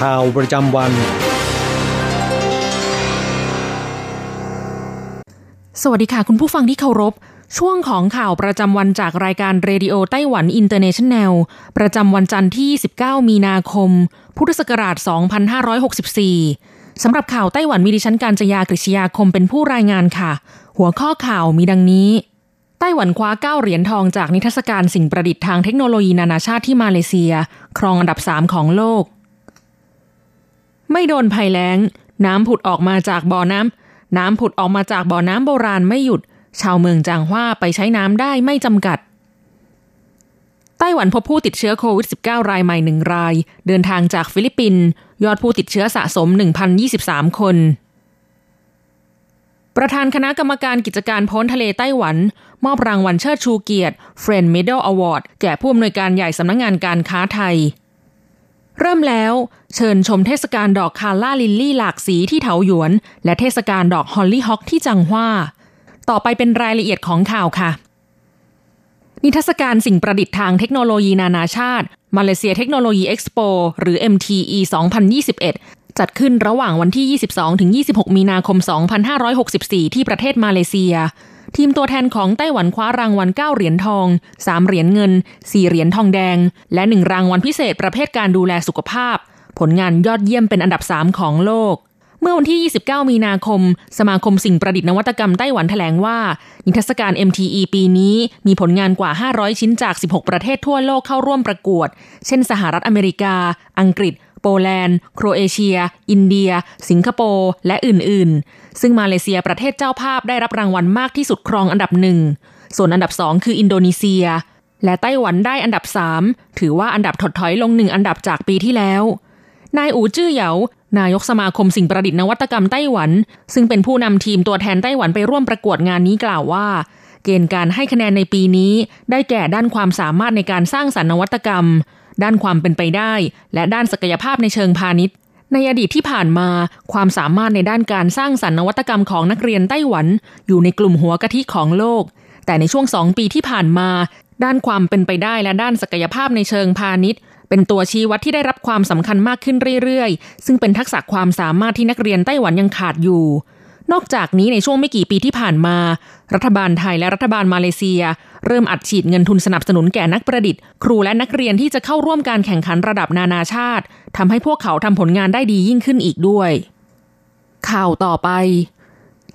ข่าวประจำวัน สวัสดีค่ะ คุณผู้ฟังที่เคารพ ช่วงของข่าวประจำวันจากรายการเรดิโอไต้หวันอินเตอร์เนชันแนล ประจำวันจันทร์ที่ 29 มีนาคม พุทธศักราช 2564 สำหรับข่าวไต้หวันมีดิฉันการจยากริชยาคมเป็นผู้รายงานค่ะ หัวข้อข่าวมีดังนี้ ไต้หวันคว้า 9 เหรียญทองจากนิทรรศการสิ่งประดิษฐ์ทางเทคโนโลยีนานาชาติที่มาเลเซีย ครองอันดับ 3 ของโลก ไม่โดนภัยแล้ง น้ำผุดออกมาจากบ่อน้ำ น้ำผุดออกมาจากบ่อน้ำโบราณไม่หยุด ชาวเมืองจางฮวาไปใช้น้ำได้ไม่จำกัด ไต้หวันพบผู้ติดเชื้อโควิด -19 รายใหม่หนึ่งราย เดินทางจากฟิลิปปินส์ยอดผู้ติดเชื้อสะสม 1,023 คน ประธานคณะกรรมการกิจการโพ้นทะเลไต้หวัน มอบรางวัลเชิดชูเกียรติ Friend Medal Award แก่ผู้อำนวยการใหญ่สำนักงานการค้าไทย เริ่มแล้วเชิญชมเทศกาลดอกคาร่าลิลลี่หลากสีที่เถาหยวน และเทศกาลดอกฮอลลี่ฮอกที่จางฮว่า ต่อไปเป็นรายละเอียดของข่าวค่ะ นิทรรศการสิ่งประดิษฐ์ทางเทคโนโลยีนานาชาติ Malaysia Technology Expo หรือ MTE 2021 จัดขึ้นระหว่างวันที่ 22-26 มีนาคม 2564 ที่ประเทศมาเลเซีย ทีมตัวแทนของไต้หวันคว้ารางวัล 9 เหรียญทอง 3 เหรียญเงิน 4 เหรียญทองแดง และ 1 รางวัลพิเศษประเภทการดูแลสุขภาพ ผลงานยอดเยี่ยมเป็นอันดับ 3 ของโลก เมื่อวันที่ 29 มีนาคม สมาคมสิ่งประดิษฐ์นวัตกรรมไต้หวันแถลงว่า นิทรรศการ MTE ปีนี้ มีผลงานกว่า 500 ชิ้นจาก 16 ประเทศทั่วโลกเข้าร่วมประกวด เช่น สหรัฐอเมริกา อังกฤษโปแลนด์ โครเอเชีย อินเดีย สิงคโปร์ และอื่น ๆ ซึ่งมาเลเซียประเทศเจ้าภาพได้รับรางวัลมากที่สุดครองอันดับหนึ่ง ส่วนอันดับสองคืออินโดนีเซีย และไต้หวันได้อันดับสามถือว่าอันดับถดถอยลงหนึ่งอันดับจากปีที่แล้ว นายอูจื้อเหยานายกสมาคมสิ่งประดิษฐ์นวัตกรรมไต้หวัน ซึ่งเป็นผู้นำทีมตัวแทนไต้หวันไปร่วมประกวดงานนี้กล่าวว่า เกณฑ์การให้คะแนนในปีนี้ ได้แก่ด้านความสามารถในการสร้างสรรค์นวัตกรรม ด้านความเป็นไปได้ และด้านศักยภาพในเชิงพาณิชย์ ในอดีตที่ผ่านมาความสามารถในด้านการสร้างสรรค์นวัตกรรมของนักเรียนไต้หวัน อยู่ในกลุ่มหัวกะทิของโลก แต่ในช่วงสองปีที่ผ่านมา ด้านความเป็นไปได้และด้านศักยภาพในเชิงพาณิชย์ เป็นตัวชี้วัดที่ได้รับความสำคัญมากขึ้นเรื่อยๆ ซึ่งเป็นทักษะความสามารถที่นักเรียนไต้หวันยังขาดอยู่ นอกจากนี้ในช่วงไม่กี่ปีที่ผ่านมา รัฐบาลไทยและรัฐบาลมาเลเซีย เริ่มอัดฉีดเงินทุนสนับสนุนแก่นักประดิษฐ์ ครูและนักเรียนที่จะเข้าร่วมการแข่งขันระดับนานาชาติทำให้พวกเขาทำผลงานได้ดียิ่งขึ้นอีกด้วย ข่าวต่อไป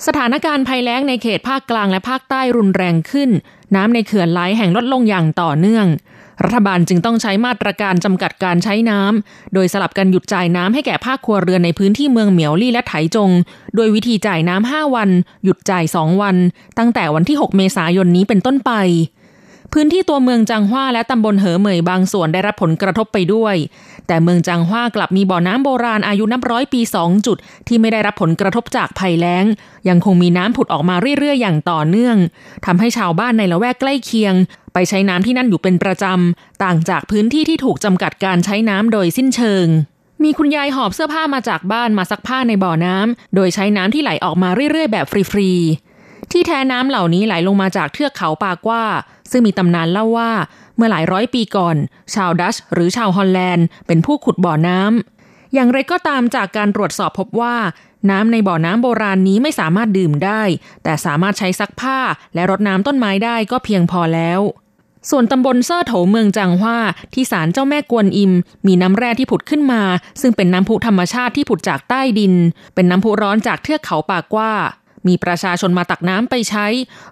สถานการณ์ภัยแล้งในเขตภาคกลางและภาคใต้รุนแรงขึ้น น้ำในเขื่อนไหลแห่งลดลงอย่างต่อเนื่อง รัฐบาลจึงต้องใช้มาตรการจำกัดการใช้น้ำ โดยสลับกันหยุดจ่ายน้ำให้แก่ภาคครัวเรือนในพื้นที่เมืองเหมียวลี่และไถจง โดยวิธีจ่ายน้ำ5วัน หยุดจ่าย 2 วัน ตั้งแต่วันที่ 6 เมษายนนี้เป็นต้นไป พื้นที่ตัวเมืองจางฮวาและตำบลเหอเหมยบางส่วนได้รับผลกระทบไปด้วย แต่เมืองจางฮวากลับมีบ่อน้ำโบราณอายุนับร้อยปี 2 จุด ที่ไม่ได้รับผลกระทบจากภัยแล้ง ยังคงมีน้ำผุดออกมาเรื่อยๆ อย่างต่อเนื่องทำให้ชาวบ้านในละแวกใกล้เคียง ไปใช้น้ำที่นั่นอยู่เป็นประจำ ต่างจากพื้นที่ที่ถูกจำกัดการใช้น้ำโดยสิ้นเชิงมีคุณยายหอบเสื้อผ้ามาจากบ้านมาซักผ้าในบ่อน้ำ โดยใช้น้ำที่ไหลออกมาเรื่อยๆ แบบฟรี ๆ ที่แท้น้ำเหล่านี้ไหลลงมาจากเทือกเขาปากว่า ซึ่งมีตำนานเล่าว่า เมื่อหลายร้อยปีก่อน ชาวดัชหรือชาวฮอลแลนด์ เป็นผู้ขุดบ่อน้ำอย่างไรก็ตามจากการตรวจสอบพบว่า น้ำในบ่อน้ำโบราณนี้ไม่สามารถดื่มได้ แต่สามารถใช้ซักผ้าและรดน้ำต้นไม้ได้ก็เพียงพอแล้วส่วนตำบลเซอโถเมืองจังหว่าที่ศาลเจ้าแม่กวนอิม มีน้ำแร่ที่ผุดขึ้นมา ซึ่งเป็นน้ำพุธรรมชาติที่ผุดจากใต้ดิน เป็นน้ำพุร้อนจากเทือกเขาปากกว่า มีประชาชนมาตักน้ำไปใช้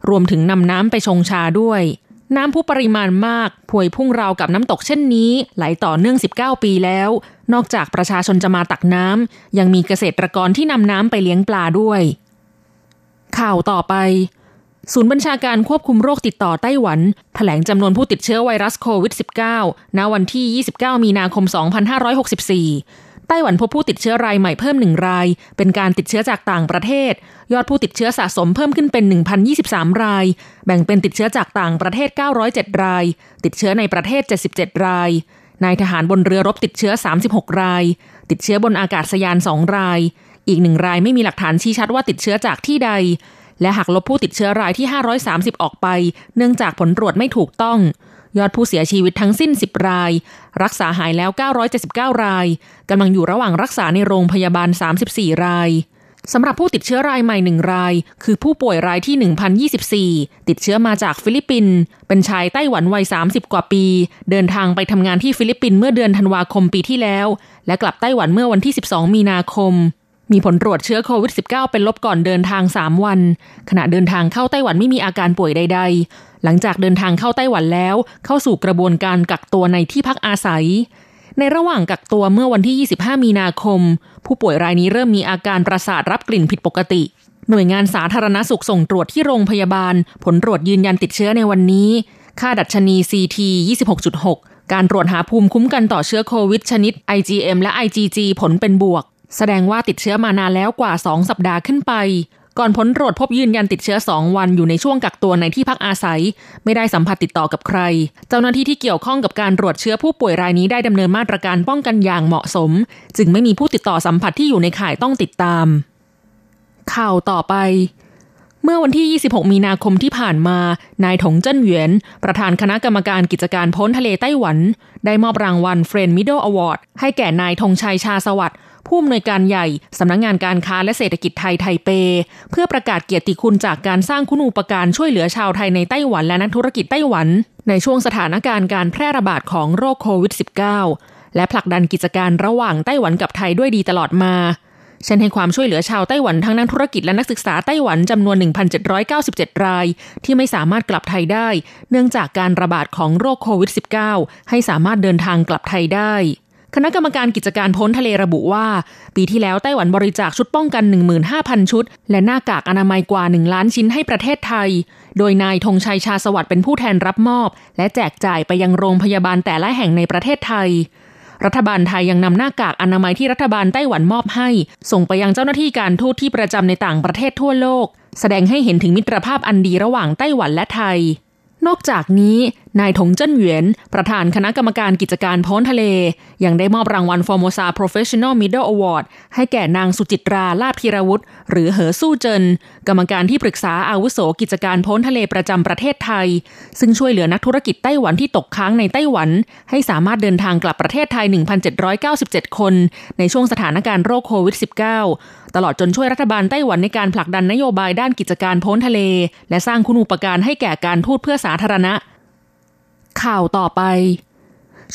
รวมถึงนำน้ำไปชงชาด้วย น้ำพุปริมาณมากพวยพุ่งราวกับน้ำตกเช่นนี้ ไหลต่อเนื่อง 19 ปีแล้ว นอกจากประชาชนจะมาตักน้ำยังมีเกษตรกรที่นำน้ำไปเลี้ยงปลาด้วย ข่าวต่อไป ศูนย์บัญชาการควบคุมโรคติดต่อไต้หวันถแถลงจำนวนผู้ติดเชื้อไวรัสโควิด -19 ณวันที่ 29 มีนาคม 2564 ไต้หวันพบผู้ติดเชื้อรายใหม่เพิ่มหนึ่งราย เป็นการติดเชื้อจากต่างประเทศ ยอดผู้ติดเชื้อสะสมเพิ่มขึ้นเป็น 1,023 ราย แบ่งเป็นติดเชื้อจากต่างประเทศ 907 ราย ติดเชื้อในประเทศ 77 รายนายทหารบนเรือรบติดเชื้อ 36 ราย ติดเชื้อบนอากาศยาน 2 ราย อีกหนึ่งรายไม่มีหลักฐานชี้ชัดว่าติดเชื้อจากที่ใด และหากลบผู้ติดเชื้อรายที่ 530 ออกไป เนื่องจากผลตรวจไม่ถูกต้อง ยอดผู้เสียชีวิตทั้งสิ้น 10 ราย รักษาหายแล้ว 979 ราย กำลังอยู่ระหว่างรักษาในโรงพยาบาล 34 รายสำหรับผู้ติดเชื้อรายใหม่หนึ่งราย คือผู้ป่วยรายที่ 1024 ติดเชื้อมาจากฟิลิปปินส์เป็นชายไต้หวันวัย 30 กว่าปี เดินทางไปทำงานที่ฟิลิปปินส์เมื่อเดือนธันวาคมปีที่แล้ว และกลับไต้หวันเมื่อวันที่ 12 มีนาคม มีผลตรวจเชื้อโควิด -19 เป็นลบก่อนเดินทาง 3 วัน ขณะเดินทางเข้าไต้หวันไม่มีอาการป่วยใด ๆ หลังจากเดินทางเข้าไต้หวันแล้ว เข้าสู่กระบวนการกักตัวในที่พักอาศัย ในระหว่างกักตัวเมื่อวันที่ 25 มีนาคม ผู้ป่วยรายนี้เริ่มมีอาการประสาทรับกลิ่นผิดปกติ หน่วยงานสาธารณสุขส่งตรวจที่โรงพยาบาล ผลตรวจยืนยันติดเชื้อในวันนี้ ค่าดัชนี CT 26.6 การตรวจหาภูมิคุ้มกันต่อเชื้อโควิดชนิด IgM และ IgG ผลเป็นบวก แสดงว่าติดเชื้อมานานแล้วกว่า 2 สัปดาห์ขึ้นไป ก่อนผลตรวจพบยืนยันติดเชื้อ 2 วันอยู่ในช่วงกักตัวในที่พักอาศัย ไม่ได้สัมผัสติดต่อกับใคร เจ้าหน้าที่ที่เกี่ยวข้องกับการตรวจเชื้อผู้ป่วยรายนี้ได้ดำเนินมาตรการป้องกันอย่างเหมาะสม จึงไม่มีผู้ติดต่อสัมผัสที่อยู่ในข่ายต้องติดตาม ข่าวต่อไปเมื่อวันที่ 26 มีนาคมที่ผ่านมา นายถงเจิ้นเหวียน ประธานคณะกรรมการกิจการพ้นทะเลไต้หวัน ได้มอบรางวัล Friend Medal Award ให้แก่นายธงชัยชาสวัสดิ์ ผู้อำนวยการใหญ่สำนักงานการค้าและเศรษฐกิจไทยไทเป เพื่อประกาศเกียรติคุณจากการสร้างคุณูปการช่วยเหลือชาวไทยในไต้หวันและนักธุรกิจไต้หวัน ในช่วงสถานการณ์การแพร่ระบาดของโรคโควิด -19 และผลักดันกิจการระหว่างไต้หวันกับไทยด้วยดีตลอดมาเช่นให้ความช่วยเหลือชาวไต้หวันทั้งนักธุรกิจและนักศึกษาไต้หวันจำนวน 1,797 ราย ที่ไม่สามารถกลับไทยได้ เนื่องจากการระบาดของโรคโควิด -19 ให้สามารถเดินทางกลับไทยได้ คณะกรรมการกิจการพ้นทะเลระบุว่า ปีที่แล้วไต้หวันบริจาคชุดป้องกัน 15,000 ชุด และหน้ากากอนามัยกว่า 1 ล้านชิ้นให้ประเทศไทย โดยนายธงชัยชาสวัสดิ์เป็นผู้แทนรับมอบ และแจกจ่ายไปยังโรงพยาบาลแต่ละแห่งในประเทศไทย รัฐบาลไทยยังนำหน้ากากอนามัยที่รัฐบาลไต้หวันมอบให้ ส่งไปยังเจ้าหน้าที่การทูตที่ประจำในต่างประเทศทั่วโลก แสดงให้เห็นถึงมิตรภาพอันดีระหว่างไต้หวันและไทย นอกจากนี้นายถงเจิ้นเหวียน ประธานคณะกรรมการกิจการพ้นทะเล ยังได้มอบรางวัล Formosa Professional Middle Award ให้แก่นางสุจิตราลาภธีรวุฒิหรือเหอสู้เจิน กรรมการที่ปรึกษาอาวุโสกิจการพ้นทะเลประจำประเทศไทย ซึ่งช่วยเหลือนักธุรกิจไต้หวันที่ตกค้างในไต้หวัน ให้สามารถเดินทางกลับประเทศไทย 1,797 คน ในช่วงสถานการณ์โรคโควิด -19 ตลอดจนช่วยรัฐบาลไต้หวันในการผลักดันนโยบายด้านกิจการพ้นทะเล และสร้างคุณูปการให้แก่การทูตเพื่อสาธารณะ ข่าวต่อไป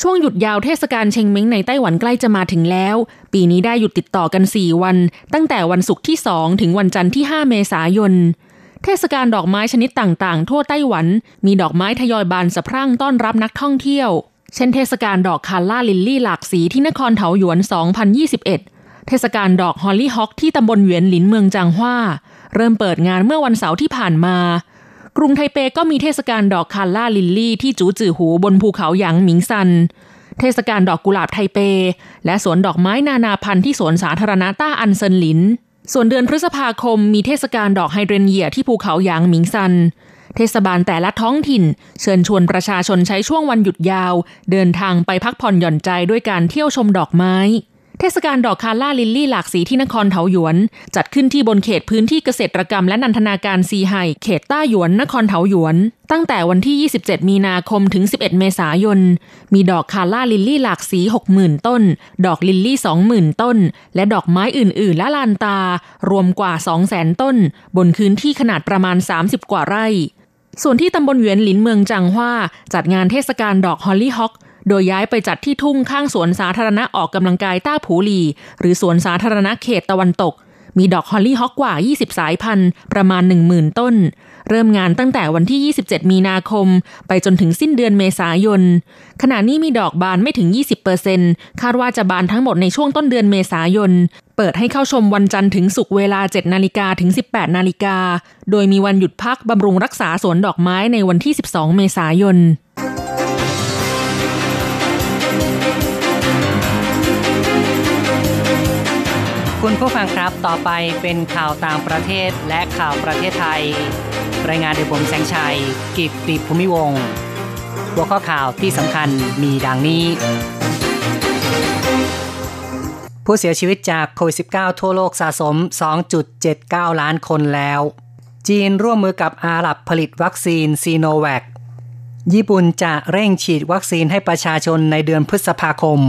ช่วงหยุดยาวเทศกาลเชงเม้งในไต้หวันใกล้จะมาถึงแล้ว ปีนี้ได้หยุดติดต่อกัน 4 วัน ตั้งแต่วันศุกร์ที่ 2 ถึงวันจันทร์ที่ 5 เมษายนเทศกาลดอกไม้ชนิดต่างๆ ทั่วไต้หวัน มีดอกไม้ทยอยบานสะพรั่งต้อนรับนักท่องเที่ยว เช่นเทศกาลดอกคาร่าลิลลี่หลากสีที่นครเถาหยวน 2021 เทศกาลดอกฮอลลี่ฮอกที่ตำบลเหวียนหลินเมืองจางฮวาเริ่มเปิดงานเมื่อวันเสาร์ที่ผ่านมา กรุงไทเปก็มีเทศกาลดอกคาร่าลิลลี่ที่จูจือหูบนภูเขาหยางหมิงซัน เทศกาลดอกกุหลาบไทเป และสวนดอกไม้นานาพันธุ์ที่สวนสาธารณะต้าอันเซินหลิน ส่วนเดือนพฤษภาคมมีเทศกาลดอกไฮเดรนเยียที่ภูเขาหยางหมิงซันเทศบาลแต่ละท้องถิ่น เชิญชวนประชาชนใช้ช่วงวันหยุดยาว เดินทางไปพักผ่อนหย่อนใจด้วยการเที่ยวชมดอกไม้ เทศกาลดอกคาร่าลิลลี่หลากสีที่นครเถาหยวน จัดขึ้นที่บนเขตพื้นที่เกษตรกรรมและนันทนาการซีไฮเขตต้าหยวนนครเถาหยวน ตั้งแต่วันที่ 27 มีนาคมถึง 11 เมษายน มีดอกคาร่าลิลลี่หลากสี 60,000 ต้น ดอกลิลลี่ 20,000 ต้น และดอกไม้อื่น ๆ ละลานตา รวมกว่า 200,000 ต้น บนพื้นที่ขนาดประมาณ 30 กว่าไร่ส่วนที่ตำบลเวียนหลินเมืองจางฮว่าจัดงานเทศกาลดอกฮอลลี่ฮอก โดยย้ายไปจัดที่ทุ่งข้างสวนสาธารณะออกกำลังกายต้าผูหลี หรือสวนสาธารณะเขตตะวันตก มีดอกฮอลลี่ฮอกกว่า 20 สายพันธุ์ ประมาณ 10,000 ต้น เริ่มงานตั้งแต่วันที่ 27 มีนาคม ไปจนถึงสิ้นเดือนเมษายน ขณะนี้มีดอกบานไม่ถึง 20%คาดว่าจะบานทั้งหมดในช่วงต้นเดือนเมษายนเปิดให้เข้าชมวันจันทร์ถึงศุกร์เวลา 7 นาฬิกาถึง 18 นาฬิกา โดยมีวันหยุดพักบำรุงรักษาสวนดอกไม้ในวันที่ 12 เมษายน คุณผู้ฟังครับต่อไปเป็นข่าวต่างประเทศและข่าวประเทศไทย รายงานโดยผมแสงชัย กิตติภูมิวงหัวข้อข่าวที่สำคัญมีดังนี้ ผู้เสียชีวิตจากโควิด -19 ทั่วโลกสะสม 2.79 ล้านคนแล้ว จีนร่วมมือกับอาหรับผลิตวัคซีนซีโนแวคญี่ปุ่นจะเร่งฉีดวัคซีนให้ประชาชนในเดือนพฤษภาคม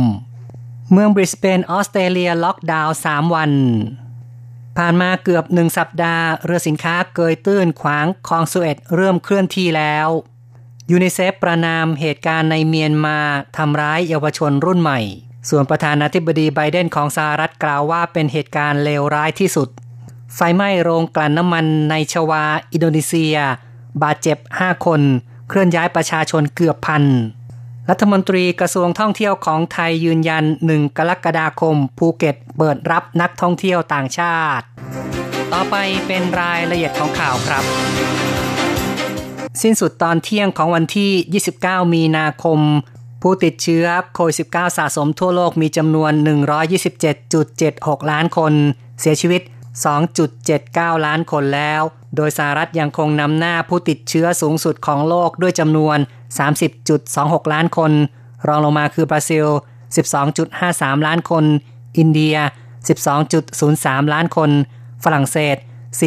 เมืองบริสเบนออสเตรเลียล็อกดาวน์ 3 วัน ผ่านมาเกือบหนึ่งสัปดาห์ เรือสินค้าเกยตื้นขวางคลองสุเอตเริ่มเคลื่อนที่แล้วยูนิเซฟประนามเหตุการณ์ในเมียนมาทำร้ายเยาวชนรุ่นใหม่ ส่วนประธานาธิบดีไบเดนของสหรัฐกล่าวว่าเป็นเหตุการณ์เลวร้ายที่สุด ไฟไหม้โรงกลั่นน้ำมันในชวา อินโดนีเซีย บาดเจ็บ 5 คน เคลื่อนย้ายประชาชนเกือบพัน รัฐมนตรีกระทรวงท่องเที่ยวของไทยยืนยัน 1 กรกฎาคม ภูเก็ตเปิดรับนักท่องเที่ยวต่างชาติ ต่อไปเป็นรายละเอียดของข่าวครับ สิ้นสุดตอนเที่ยงของวันที่ 29 มีนาคม ผู้ติดเชื้อโควิด -19 สะสมทั่วโลกมีจำนวน 127.76 ล้านคน เสียชีวิต 2.79 ล้านคนแล้ว โดยสหรัฐยังคงนำหน้าผู้ติดเชื้อสูงสุดของโลกด้วยจำนวน 30.26 ล้านคน รองลงมาคือบราซิล 12.53 ล้านคน อินเดีย 12.03 ล้านคน ฝรั่งเศส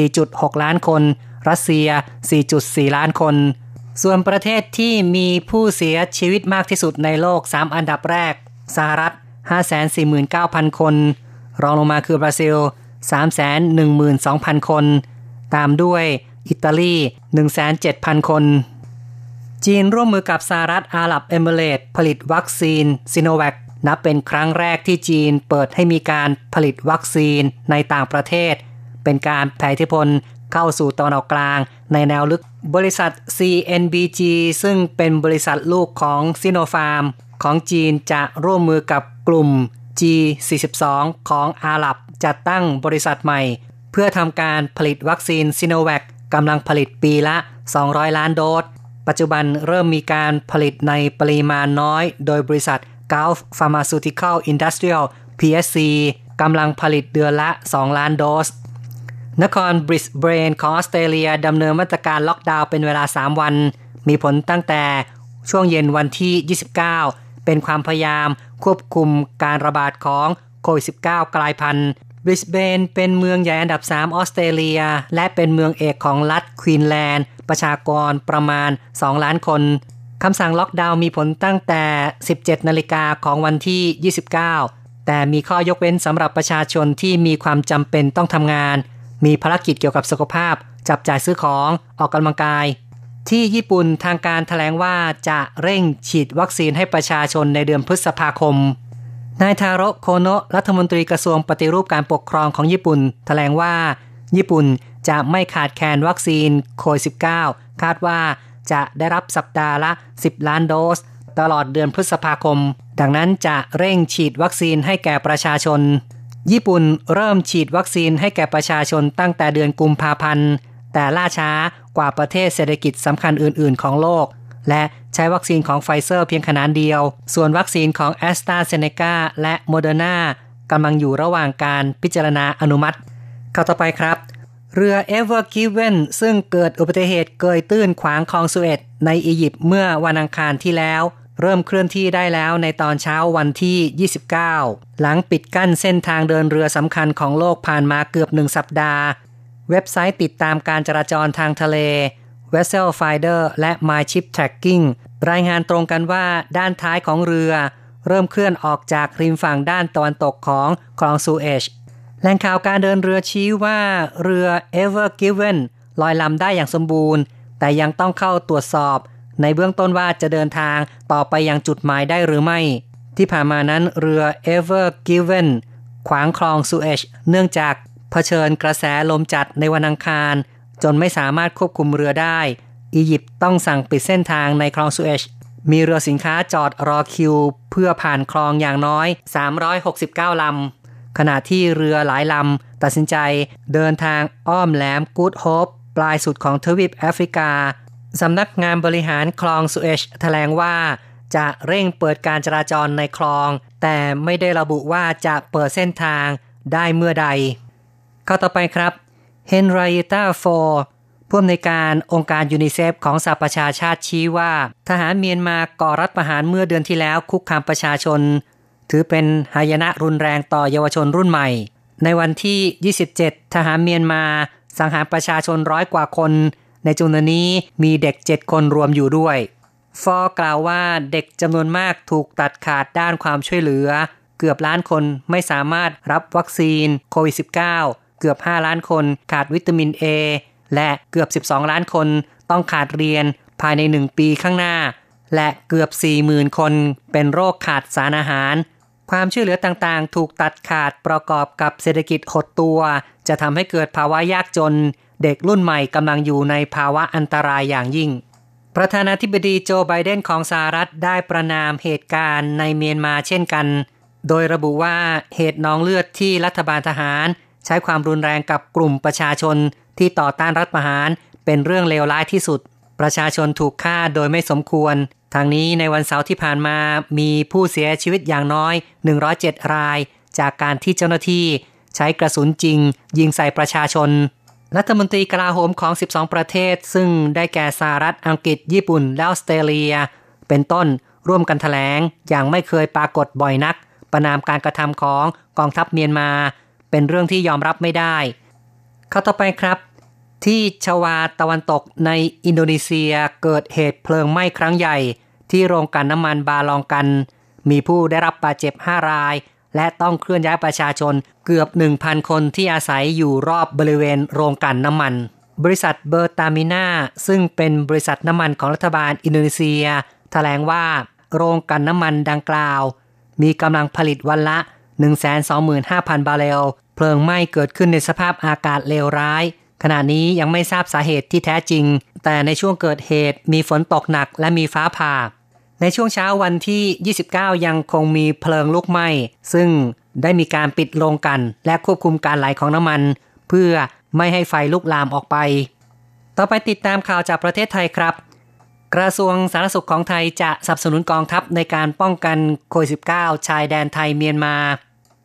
4.6 ล้านคน รัสเซีย 4.4 ล้านคน ส่วนประเทศที่มีผู้เสียชีวิตมากที่สุดในโลก 3 อันดับแรก สหรัฐ 549,000 คน รองลงมาคือบราซิล 312,000 คน ตามด้วยอิตาลี 17,000 คน จีนร่วมมือกับสหรัฐอาหรับเอมิเรตผลิตวัคซีนซิโนแวคนับเป็นครั้งแรกที่จีนเปิดให้มีการผลิตวัคซีนในต่างประเทศ เป็นการแผ่อิทธิพลเข้าสู่ตะวันออกกลาง ในแนวลึกบริษัท CNBG ซึ่งเป็นบริษัทลูกของซิโนฟาร์มของจีนจะร่วมมือกับกลุ่ม G42 ของอาหรับจัดตั้งบริษัทใหม่ เพื่อทำการผลิตวัคซีนซิโนแวคกำลังผลิตปีละ 200 ล้านโดส ปัจจุบันเริ่มมีการผลิตในปริมาณน้อย โดยบริษัท Gulf Pharmaceutical Industrial PSC กำลังผลิตเดือนละ 2 ล้านโดส นครบริสเบนของออสเตรเลียดำเนินมาตรการล็อกดาวน์เป็นเวลา 3 วัน มีผลตั้งแต่ช่วงเย็นวันที่ 29 เป็นความพยายามควบคุมการระบาดของโควิด -19 กลายพันธุ์ บริสเบนเป็นเมืองใหญ่อันดับ 3 ออสเตรเลีย และเป็นเมืองเอกของรัฐควีนแลนด์ ประชากรประมาณ 2 ล้านคนคำสั่งล็อกดาวน์มีผลตั้งแต่ 17 นาฬิกาของวันที่ 29 แต่มีข้อยกเว้นสำหรับประชาชนที่มีความจำเป็นต้องทำงาน มีภารกิจเกี่ยวกับสุขภาพ จับจ่ายซื้อของออกกำลังกาย ที่ญี่ปุ่นทางการถแถลงว่าจะเร่งฉีดวัคซีนให้ประชาชนในเดือนพฤษภาคม นายทาโรโคโนะรัฐมนตรีกระทรวงปฏิรูปการปกครองของญี่ปุ่นถแถลงว่า ญี่ปุ่นจะไม่ขาดแคลนวัคซีนโควิด -19 คาดว่าจะได้รับสัปดาห์ละ 10 ล้านโดส ตลอดเดือนพฤษภาคม ดังนั้นจะเร่งฉีดวัคซีนให้แก่ประชาชน ญี่ปุ่นเริ่มฉีดวัคซีนให้แก่ประชาชนตั้งแต่เดือนกุมภาพันธ์ แต่ล่าช้ากว่าประเทศเศรษฐกิจสำคัญอื่น ๆ ของโลก และใช้วัคซีนของไฟเซอร์เพียงขนานเดียว ส่วนวัคซีนของแอสตราเซเนกาและโมเดอร์นากำลังอยู่ระหว่างการพิจารณาอนุมัติ ข่าวต่อไปครับ เรือ Ever Given ซึ่งเกิดอุบัติเหตุเกยตื้นขวางคลองสุเอตในอียิปต์เมื่อวันอังคารที่แล้ว เริ่มเคลื่อนที่ได้แล้วในตอนเช้าวันที่ 29 หลังปิดกั้นเส้นทางเดินเรือสำคัญของโลกผ่านมาเกือบหนึ่งสัปดาห์ เว็บไซต์ติดตามการจราจรทางทะเล Vessel Finder และ My Ship Tracking รายงานตรงกันว่าด้านท้ายของเรือ เริ่มเคลื่อนออกจากริมฝั่งด้านตะวันตกของคลองซูเอชแหล่งข่าวการเดินเรือชี้ว่าเรือ Ever Given ลอยลำได้อย่างสมบูรณ์ แต่ยังต้องเข้าตรวจสอบ ในเบื้องต้นว่าจะเดินทางต่อไปยังจุดหมายได้หรือไม่ ที่ผ่านมานั้นเรือ Ever Given ขวางคลองซูเอชเนื่องจากเผชิญกระแสลมจัดในวันอังคาร จนไม่สามารถควบคุมเรือได้ อียิปต์ต้องสั่งปิดเส้นทางในคลองซูเอช มีเรือสินค้าจอดรอคิว เพื่อผ่านคลองอย่างน้อย 369 ลำ ขณะที่เรือหลายลำ ตัดสินใจเดินทางอ้อมแหลมกูดโฮปปลายสุดของทวีปแอฟริกา สำนักงานบริหารคลองสุเอชแถลงว่าจะเร่งเปิดการจราจรในคลอง แต่ไม่ได้ระบุว่าจะเปิดเส้นทางได้เมื่อใดเข้าต่อไปครับ เฮนไรตาโฟผู้อำนวยการองค์การยูนิเซฟของสหประชาชาติชี้ว่า ทหารเมียนมาก่อรัฐประหารเมื่อเดือนที่แล้วคุกคามประชาชน ถือเป็นหายนะรุนแรงต่อเยาวชนรุ่นใหม่ ในวันที่ 27 ทหารเมียนมาสังหารประชาชนร้อยกว่าคน ในจำนวนนี้มีเด็กเจ็ดคนรวมอยู่ด้วย ฟอกล่าวว่าเด็กจำนวนมากถูกตัดขาดด้านความช่วยเหลือ เกือบล้านคนไม่สามารถรับวัคซีนโควิด -19 เกือบ 5 ล้านคนขาดวิตามิน A และเกือบ 12 ล้านคนต้องขาดเรียนภายใน 1 ปีข้างหน้า และเกือบ 40,000 คนเป็นโรคขาดสารอาหาร ความช่วยเหลือต่างๆ ถูกตัดขาดประกอบกับเศรษฐกิจหดตัว จะทำให้เกิดภาวะยากจน เด็กรุ่นใหม่กำลังอยู่ในภาวะอันตรายอย่างยิ่ง ประธานาธิบดีโจไบเดนของสหรัฐได้ประนามเหตุการณ์ในเมียนมาเช่นกัน โดยระบุว่าเหตุน้องเลือดที่รัฐบาลทหาร ใช้ความรุนแรงกับกลุ่มประชาชนที่ต่อต้านรัฐประหาร เป็นเรื่องเลวร้ายที่สุด ประชาชนถูกฆ่าโดยไม่สมควร ทางนี้ในวันเสาร์ที่ผ่านมามีผู้เสียชีวิตอย่างน้อย 107 ราย จากการที่เจ้าหน้าที่ ใช้กระสุนจริง ยิงใส่ประชาชน รัฐมนตรีกลาโหมของ 12 ประเทศ ซึ่งได้แก่สหรัฐอังกฤษ ญี่ปุ่น และออสเตรเลีย เป็นต้นร่วมกันถแถลงอย่างไม่เคยปรากฏบ่อยนัก ประนามการกระทำของกองทัพเมียนมา เป็นเรื่องที่ยอมรับไม่ได้เข้าต่อไปครับ ที่ชวาตะวันตกในอินโดนีเซียเกิดเหตุเพลิงไหม้ครั้งใหญ่ ที่โรงกลั่นน้ำมันบาลองกัน มีผู้ได้รับบาดเจ็บ 5 ราย และต้องเคลื่อนย้ายประชาชนเกือบ 1,000 คนที่อาศัยอยู่รอบบริเวณโรงกลั่นน้ำมัน บริษัทเบอร์ตามิน่าซึ่งเป็นบริษัทน้ำมันของรัฐบาลอินโดนีเซียถแถลงว่าโรงกลั่นน้ำมันดังกล่าว มีกำลังผลิตวันละ 125,000 บาร์เรล เพลิงไหม้เกิดขึ้นในสภาพอากาศเลวร้าย ขณะนี้ยังไม่ทราบสาเหตุที่แท้จริง แต่ในช่วงเกิดเหตุมีฝนตกหนักและมีฟ้าผ่า ในช่วงเช้าวันที่ 29 ยังคงมีเพลิงลุกไหม้ ซึ่งได้มีการปิดโรงกันและควบคุมการไหลของน้ำมัน เพื่อไม่ให้ไฟลุกลามออกไป ต่อไปติดตามข่าวจากประเทศไทยครับ กระทรวงสาธารณสุขของไทยจะสนับสนุนกองทัพในการป้องกันโควิด -19 ชายแดนไทยเมียนมา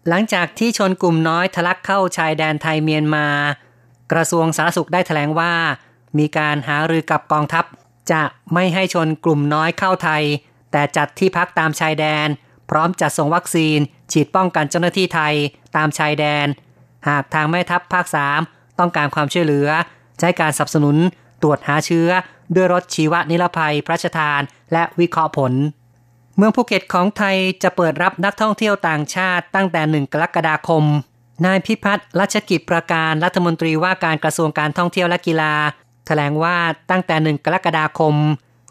หลังจากที่ชนกลุ่มน้อยทะลักเข้าชายแดนไทยเมียนมา กระทรวงสาธารณสุขได้แถลงว่า มีการหารือกับกองทัพ จะไม่ให้ชนกลุ่มน้อยเข้าไทย แต่จัดที่พักตามชายแดน พร้อมจัดส่งวัคซีน ฉีดป้องกันเจ้าหน้าที่ไทยตามชายแดน หากทางแม่ทัพภาค 3 ต้องการความช่วยเหลือ ใช้การสนับสนุน ตรวจหาเชื้อ ด้วยรถชีวนิรภัยพระราชทาน และวิเคราะห์ผล เมืองภูเก็ตของไทยจะเปิดรับนักท่องเที่ยวต่างชาติตั้งแต่ 1 กรกฎาคม นายพิพัฒน์รัชกิจประการรัฐมนตรีว่าการกระทรวงการท่องเที่ยวและกีฬา แถลงว่าตั้งแต่หนึ่งกรกฎาคม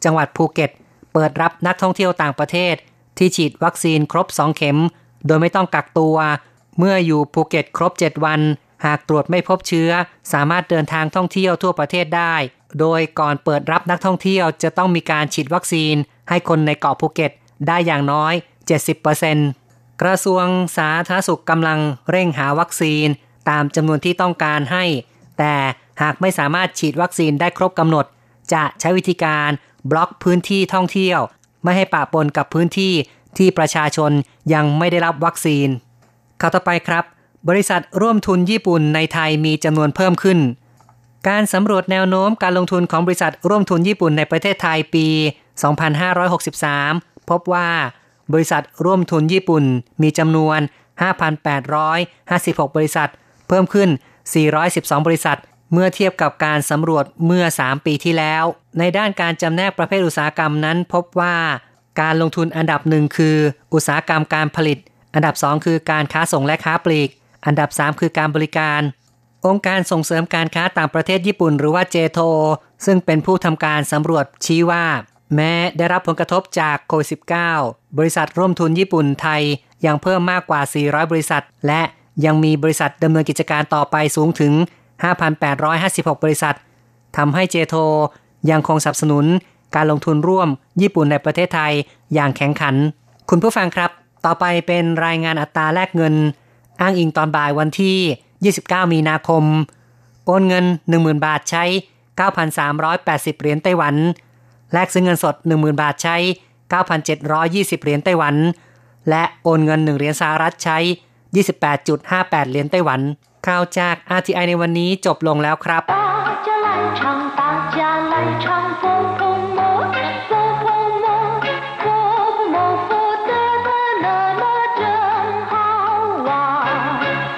จังหวัดภูเก็ต เปิดรับนักท่องเที่ยวต่างประเทศ ที่ฉีดวัคซีนครบ 2 เข็ม โดยไม่ต้องกักตัว เมื่ออยู่ภูเก็ตครบ 7 วัน หากตรวจไม่พบเชื้อ สามารถเดินทางท่องเที่ยวทั่วประเทศได้ โดยก่อนเปิดรับนักท่องเที่ยวจะต้องมีการฉีดวัคซีน ให้คนในเกาะภูเก็ต ได้อย่างน้อย 70%กระทรวงสาธารณสุขกำลังเร่งหาวัคซีน ตามจำนวนที่ต้องการให้ แต่หากไม่สามารถฉีดวัคซีนได้ครบกำหนด จะใช้วิธีการบล็อกพื้นที่ท่องเที่ยว ไม่ให้ปะปนกับพื้นที่ที่ประชาชนยังไม่ได้รับวัคซีนข่าวต่อไปครับ บริษัทร่วมทุนญี่ปุ่นในไทยมีจำนวนเพิ่มขึ้น การสำรวจแนวโน้มการลงทุนของบริษัทร่วมทุนญี่ปุ่นในประเทศไทยปี 2563 พบว่าบริษัทร่วมทุนญี่ปุ่นมีจำนวน 5,856 บริษัท เพิ่มขึ้น 412 บริษัท เมื่อเทียบกับการสำรวจเมื่อ 3 ปีที่แล้ว ในด้านการจำแนกประเภทอุตสาหกรรมนั้น พบว่าการลงทุนอันดับหนึ่งคือ อุตสาหกรรมการผลิต อันดับ 2 คือการค้าส่งและค้าปลีก อันดับ 3 คือการบริการ องค์การส่งเสริมการค้าต่างประเทศญี่ปุ่น หรือว่าเจโทซึ่งเป็นผู้ทำการสำรวจชี้ว่า แม้ได้รับผลกระทบจากโควิด -19 บริษัทร่วมทุนญี่ปุ่นไทย ยังเพิ่มมากกว่า 400 บริษัท และยังมีบริษัทดำเนินกิจการต่อไปสูงถึง 5,856 บริษัททำให้เจโทยังคงสนับสนุนการลงทุนร่วมญี่ปุ่นในประเทศไทยอย่างแข็งขัน คุณผู้ฟังครับ ต่อไปเป็นรายงานอัตราแลกเงิน อ้างอิงตอนบ่ายวันที่ 29 มีนาคม โอนเงิน 10,000 บาทใช้ 9,380 เหรียญไต้หวัน แลกซื้อเงินสด 10,000 บาทใช้ 9,720 เหรียญไต้หวัน และโอนเงิน 1 เหรียญสหรัฐใช้ 28.58 เหรียญไต้หวัน ข่าวจาก RTI ในวันนี้จบลงแล้วครับ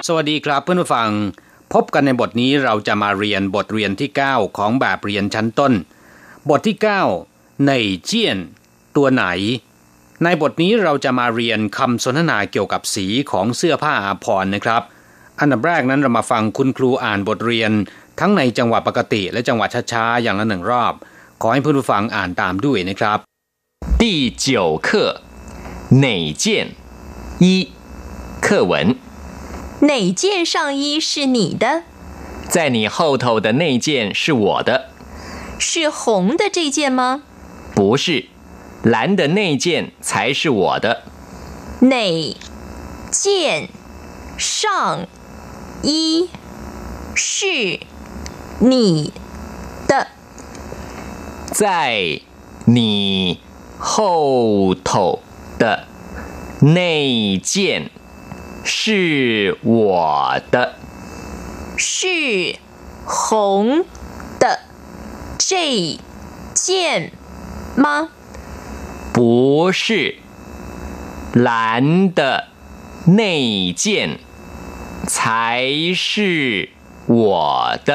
สวัสดีครับเพื่อนผู้ฟัง พบกันในบทนี้เราจะมาเรียนบทเรียนที่ 9 ของแบบเรียนชั้นต้น บทที่ 9 ในเจียน ตัวไหน ในบทนี้เราจะมาเรียนคำสนทนาเกี่ยวกับสีของเสื้อผ้าอาภรณ์นะครับ อันดับแรกนั้นเรามาฟังคุณครูอ่านบทเรียน ทั้งในจังหวะปกติและจังหวะช้าๆอย่างละหนึ่งรอบ ขอให้เพื่อนผู้ฟังอ่านตามด้วยนะครับ第九课哪件一课文哪件上衣是你的？在你后头的那件是我的。 是红的这件吗？不是，蓝的那件才是我的。哪件上衣是你的？在你后头的那件。是我的，是红的这件吗？不是，蓝的那件才是我的。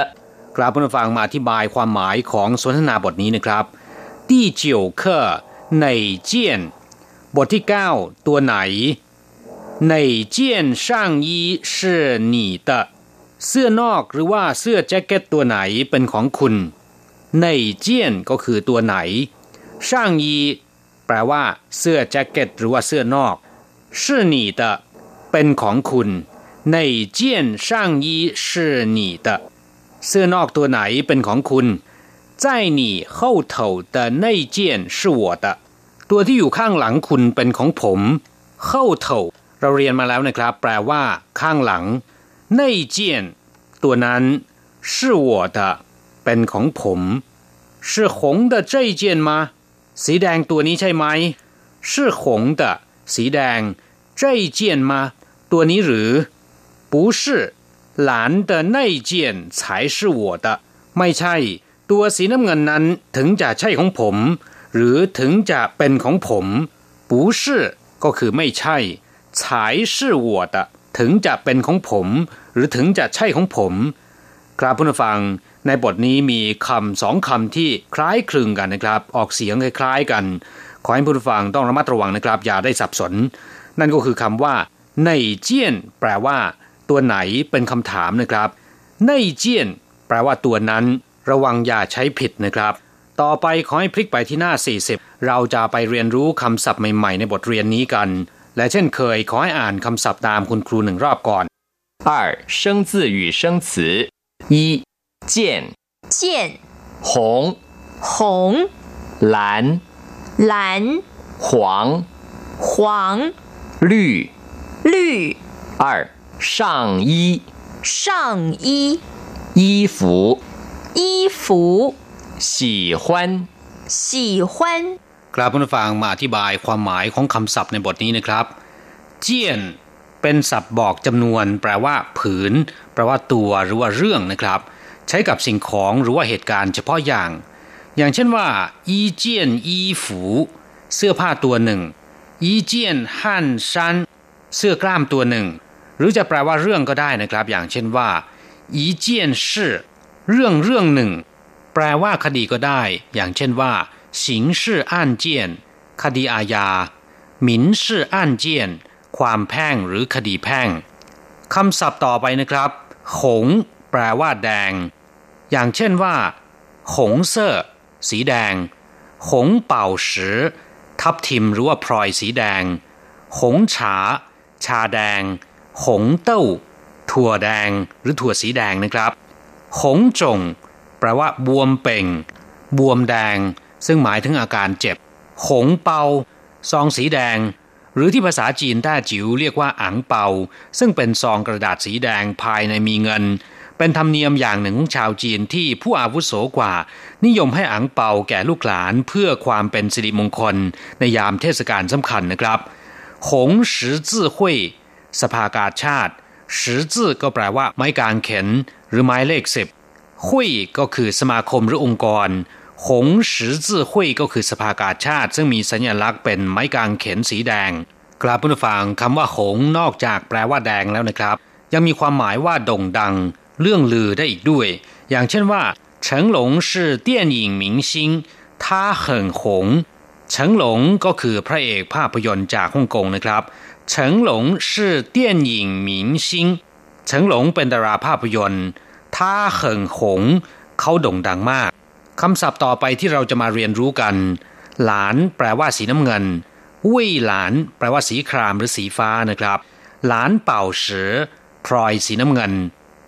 ครับผู้ฟังมาอธิบายความหมายของสนทนาบทนี้นะครับที่เจียวเคอในเจียนบทที่9ตัวไหน哪件上衣是你的เสื้อนอกหรือว่าเสื้อแจ็คเก็ตตัวไหนเป็นของคุณ ในเจียนก็คือตัวไหนช่างยีแปลว่าเสื้อแจ็คเก็ตหรือว่าเสื้อนอก是你的เป็นของคุณในเจียนช่างยี是你的เสื้อนอกตัวไหนเป็นของคุณ在你后头的那件是我的ตัวที่อยู่ข้างหลังคุณเป็นของผม后头เราเรียนมาแล้วนะครับ แปลว่า ข้างหลังในเจียนตัวนั้น是我的 เป็นของผม是红的这一件吗สีแดงตัวนี้ใช่ไหม是红的สีแดง这一件吗ตัวนี้หรือ不是蓝的那件才是我的ไม่ใช่ ตัวสีน้ำเงินนั้นถึงจะใช่ของผม หรือถึงจะเป็นของผม不是ก็คือไม่ใช่才是我的ถึงจะเป็นของผม หรือถึงจะใช่ของผม ครับผู้ฟัง ในบทนี้มีคำสองคำที่คล้ายคลึงกันนะครับ ออกเสียงคล้ายๆกัน ขอให้ผู้ฟังต้องระมัดระวังนะครับ อย่าได้สับสน นั่นก็คือคำว่าในเจียนแปลว่า ตัวไหนเป็นคำถามนะครับในเจียนแปลว่าตัวนั้น ระวังอย่าใช้ผิดนะครับ ต่อไปขอให้พลิกไปที่หน้า 40 เราจะไปเรียนรู้คำศัพท์ใหม่ๆ ในบทเรียนนี้กันและเช่นเคยขอให้อ่านคำศัพท์ตามคุณครูหนึ่งรอบก่อน二生字与生词一 见见红红蓝蓝黄黄绿绿二上衣上衣衣服衣服喜欢喜欢ครับผู้ฟังมาอธิบายความหมายของคำศัพท์ในบทนี้นะครับ เจียน เป็นศัพท์บอกจำนวน แปลว่า ผืน แปลว่าตัวหรือว่าเรื่องนะครับ ใช้กับสิ่งของหรือว่าเหตุการณ์เฉพาะอย่าง อย่างเช่นว่า อีเจียนอีฝู เสื้อผ้าตัวหนึ่ง อีเจียนฮั่นชันเสื้อกล้ามตัวหนึ่ง หรือจะแปลว่าเรื่องก็ได้นะครับ อย่างเช่นว่า อีเจียนชื่อเรื่องเรื่องหนึ่ง แปลว่าคดีก็ได้ อย่างเช่นว่าสิงชื่ออ่นเจียนคดีอาญาหมินชื่ออ่นเจียนความแพ่งหรือคดีแพ่งคำศัพท์ต่อไปนะครับ หง แปลว่าแดง อย่างเช่นว่า หงเซ่อสีแดง หงเป่าสือทับทิมหรือว่าพลอยสีแดง หงฉา ชาแดง หงเต้า ถั่วแดงหรือถั่วสีแดงนะครับ หงจง แปลว่าบวมเป่ง บวมแดง ซึ่งหมายถึงอาการเจ็บ หงเปา ซองสีแดง หรือที่ภาษาจีนต้าจิ๋วเรียกว่าอังเปา ซึ่งเป็นซองกระดาษสีแดงภายในมีเงิน เป็นธรรมเนียมอย่างหนึ่งของชาวจีนที่ผู้อาวุโสกว่า นิยมให้อังเปาแก่ลูกหลานเพื่อความเป็นสิริมงคล ในยามเทศกาลสำคัญนะครับหงสืจื่อหุยสภากาชาติสืจื่อก็แปลว่าไม้กางเขนหรือไม้เลขสิบหุยก็คือสมาคมหรือองค์กรหงสืจื่อหุยก็คือสภากาชาติ ซึ่งมีสัญลักษณ์เป็นไม้กางเขนสีแดงกราบผู้ฟังคำว่าหงนอกจากแปลว่าแดงแล้วนะครับ ยังมีความหมายว่าด่งดัง เรื่องลือได้อีกด้วย อย่างเช่นว่าเฉิงหลง是电影明星他很红เฉิงหลงก็คือพระเอกภาพยนตร์จากฮ่องกงนะครับเฉิงหลง是电影明星เฉิงหลงเป็นดาราภาพยนตร์他很红เขาโด่งดังมากคำศัพท์ต่อไปที่เราจะมาเรียนรู้กัน หลานแปลว่าสีน้ำเงินวุ้ยหลานแปลว่าสีครามหรือสีฟ้านะครับ หลานเป่าเสือพลอยสีน้ำเงิน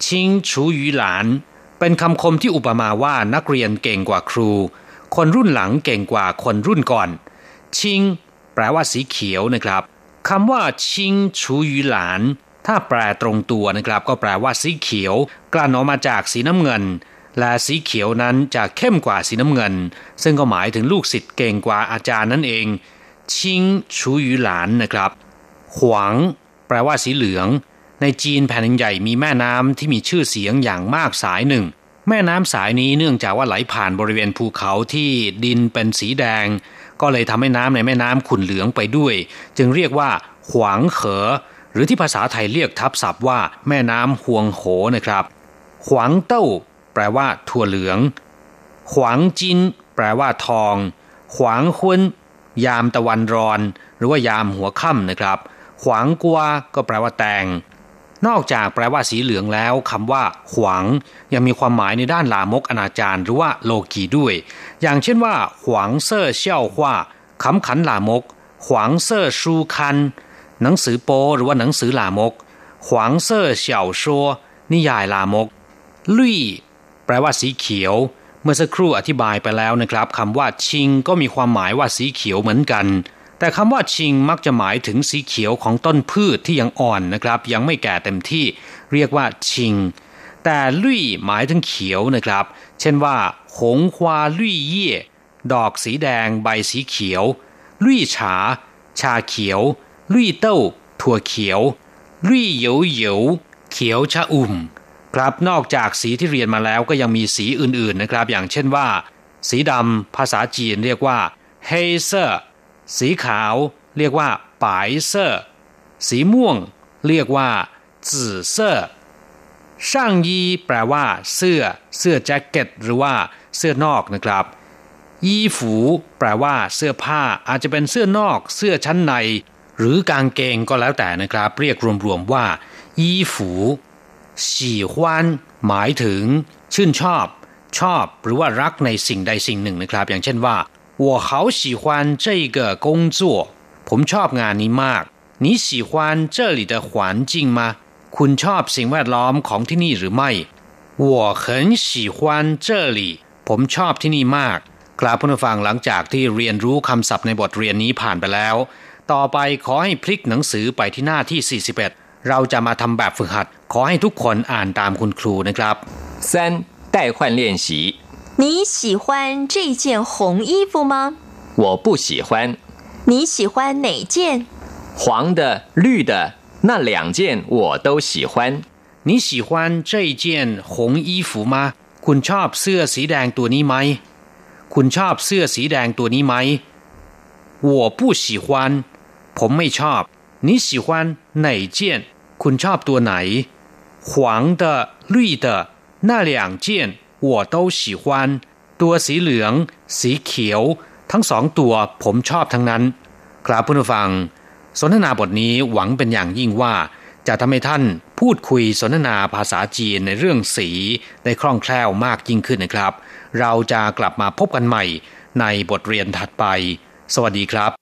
ชิงชูยูหลาน เป็นคำคมที่อุปมาว่านักเรียนเก่งกว่าครู คนรุ่นหลังเก่งกว่าคนรุ่นก่อน ชิง แปลว่าสีเขียวนะครับคำว่าชิงชูยูหลาน ถ้าแปลตรงตัวนะครับ ก็แปลว่าสีเขียว กลั่นออกมาจากสีน้ำเงิน และสีเขียวนั้นจะเข้มกว่าสีน้ำเงิน ซึ่งก็หมายถึงลูกศิษย์เก่งกว่าอาจารย์นั่นเอง ชิงชูยูหลานนะครับ หวางแปลว่าสีเหลือง ในจีนแผ่นใหญ่มีแม่น้ำที่มีชื่อเสียงอย่างมากสายหนึ่ง แม่น้ำสายนี้เนื่องจากว่าไหลผ่านบริเวณภูเขาที่ดินเป็นสีแดง ก็เลยทำให้น้ำในแม่น้ำขุ่นเหลืองไปด้วย จึงเรียกว่าหวางเขอ หรือที่ภาษาไทยเรียกทับศัพท์ว่า แม่น้ำหวงโหนะครับหวางเต้า แปลว่า ถั่วเหลืองหวางจิน แปลว่า ทองหวางคุนยามตะวันรอน หรือว่ายามหัวค่ำนะครับ ขวางกัวก็แปลว่าแตง นอกจากแปลว่าสีเหลืองแล้วคำว่าขวางยังมีความหมายในด้านลามกอนาจารหรือว่าโลกีด้วย อย่างเช่นว่า ขวางเซ่อเชี่ยวหว่าคำขันลามก ขวางเซ่อชูคัน หนังสือโปหรือว่าหนังสือลามก ขวางเซ่อเสี่ยวชัวนิยายลามก ลุยแปลว่าสีเขียว เมื่อสักครู่อธิบายไปแล้วนะครับคำว่าชิงก็มีความหมายว่าสีเขียวเหมือนกัน แต่คำว่าชิงมักจะหมายถึงสีเขียวของต้นพืชที่ยังอ่อนนะครับ ยังไม่แก่เต็มที่เรียกว่าชิง แต่ลุยหมายถึงเขียวนะครับ เช่นว่า หงควาลุยเย่ดอกสีแดงใบสีเขียวลุยฉา ชาเขียวลุยเต้า ถั่วเขียวลุยเหยวเหยวเขียวชะอุ่มครับนอกจากสีที่เรียนมาแล้วก็ยังมีสีอื่นๆนะครับ อย่างเช่นว่า สีดำภาษาจีนเรียกว่าเฮเซอร์ สีขาวเรียกว่า白色สีม่วงเรียกว่าจื่อเซอร์上衣แปลว่า เสื้อ เสื้อแจ็คเก็ต หรือว่าเสื้อนอกนะครับ衣服แปลว่า เสื้อผ้าอาจจะเป็นเสื้อนอก เสื้อชั้นใน หรือกางเกงก็แล้วแต่นะครับ เรียกรวมๆว่า衣服 喜欢หมายถึง ชื่นชอบ ชอบ หรือว่ารักในสิ่งใดสิ่งหนึ่งนะครับ อย่างเช่นว่า 我好喜欢这个工作ผมชอบงานนี้มาก你喜欢这里的环境吗คุณชอบสิ่งแวดล้อมของที่นี่หรือไม่我很喜欢这里ผมชอบที่นี่มากกราบผู้ฟังหลังจากที่เรียนรู้คำศัพท์ในบทเรียนนี้ผ่านไปแล้ว ต่อไปขอให้พลิกหนังสือไปที่หน้าที่ 41 เราจะมาทำแบบฝึกหัด ขอให้ทุกคนอ่านตามคุณครูนะครับ 三代换练习， 你喜欢这件红衣服吗？我不喜欢你喜欢哪件？黄的、绿的那两件我都喜欢。你喜欢这件红衣服吗คุณชอบเสื้อสีแดงตัวนี้ไหม คุณชอบเสื้อสีแดงตัวนี้ไหม我不喜欢ผมไม่ชอบ你喜欢哪件คุณชอบตัวไหน黄的绿的那两件 หัวเต้าฉีควานตัวสีเหลือง สีเขียว ทั้งสองตัวผมชอบทั้งนั้นครับผู้ฟัง สนทนาบทนี้หวังเป็นอย่างยิ่งว่า จะทำให้ท่านพูดคุยสนทนาภาษาจีนในเรื่องสีได้คล่องแคล่วมากยิ่งขึ้นนะครับ เราจะกลับมาพบกันใหม่ในบทเรียนถัดไป สวัสดีครับ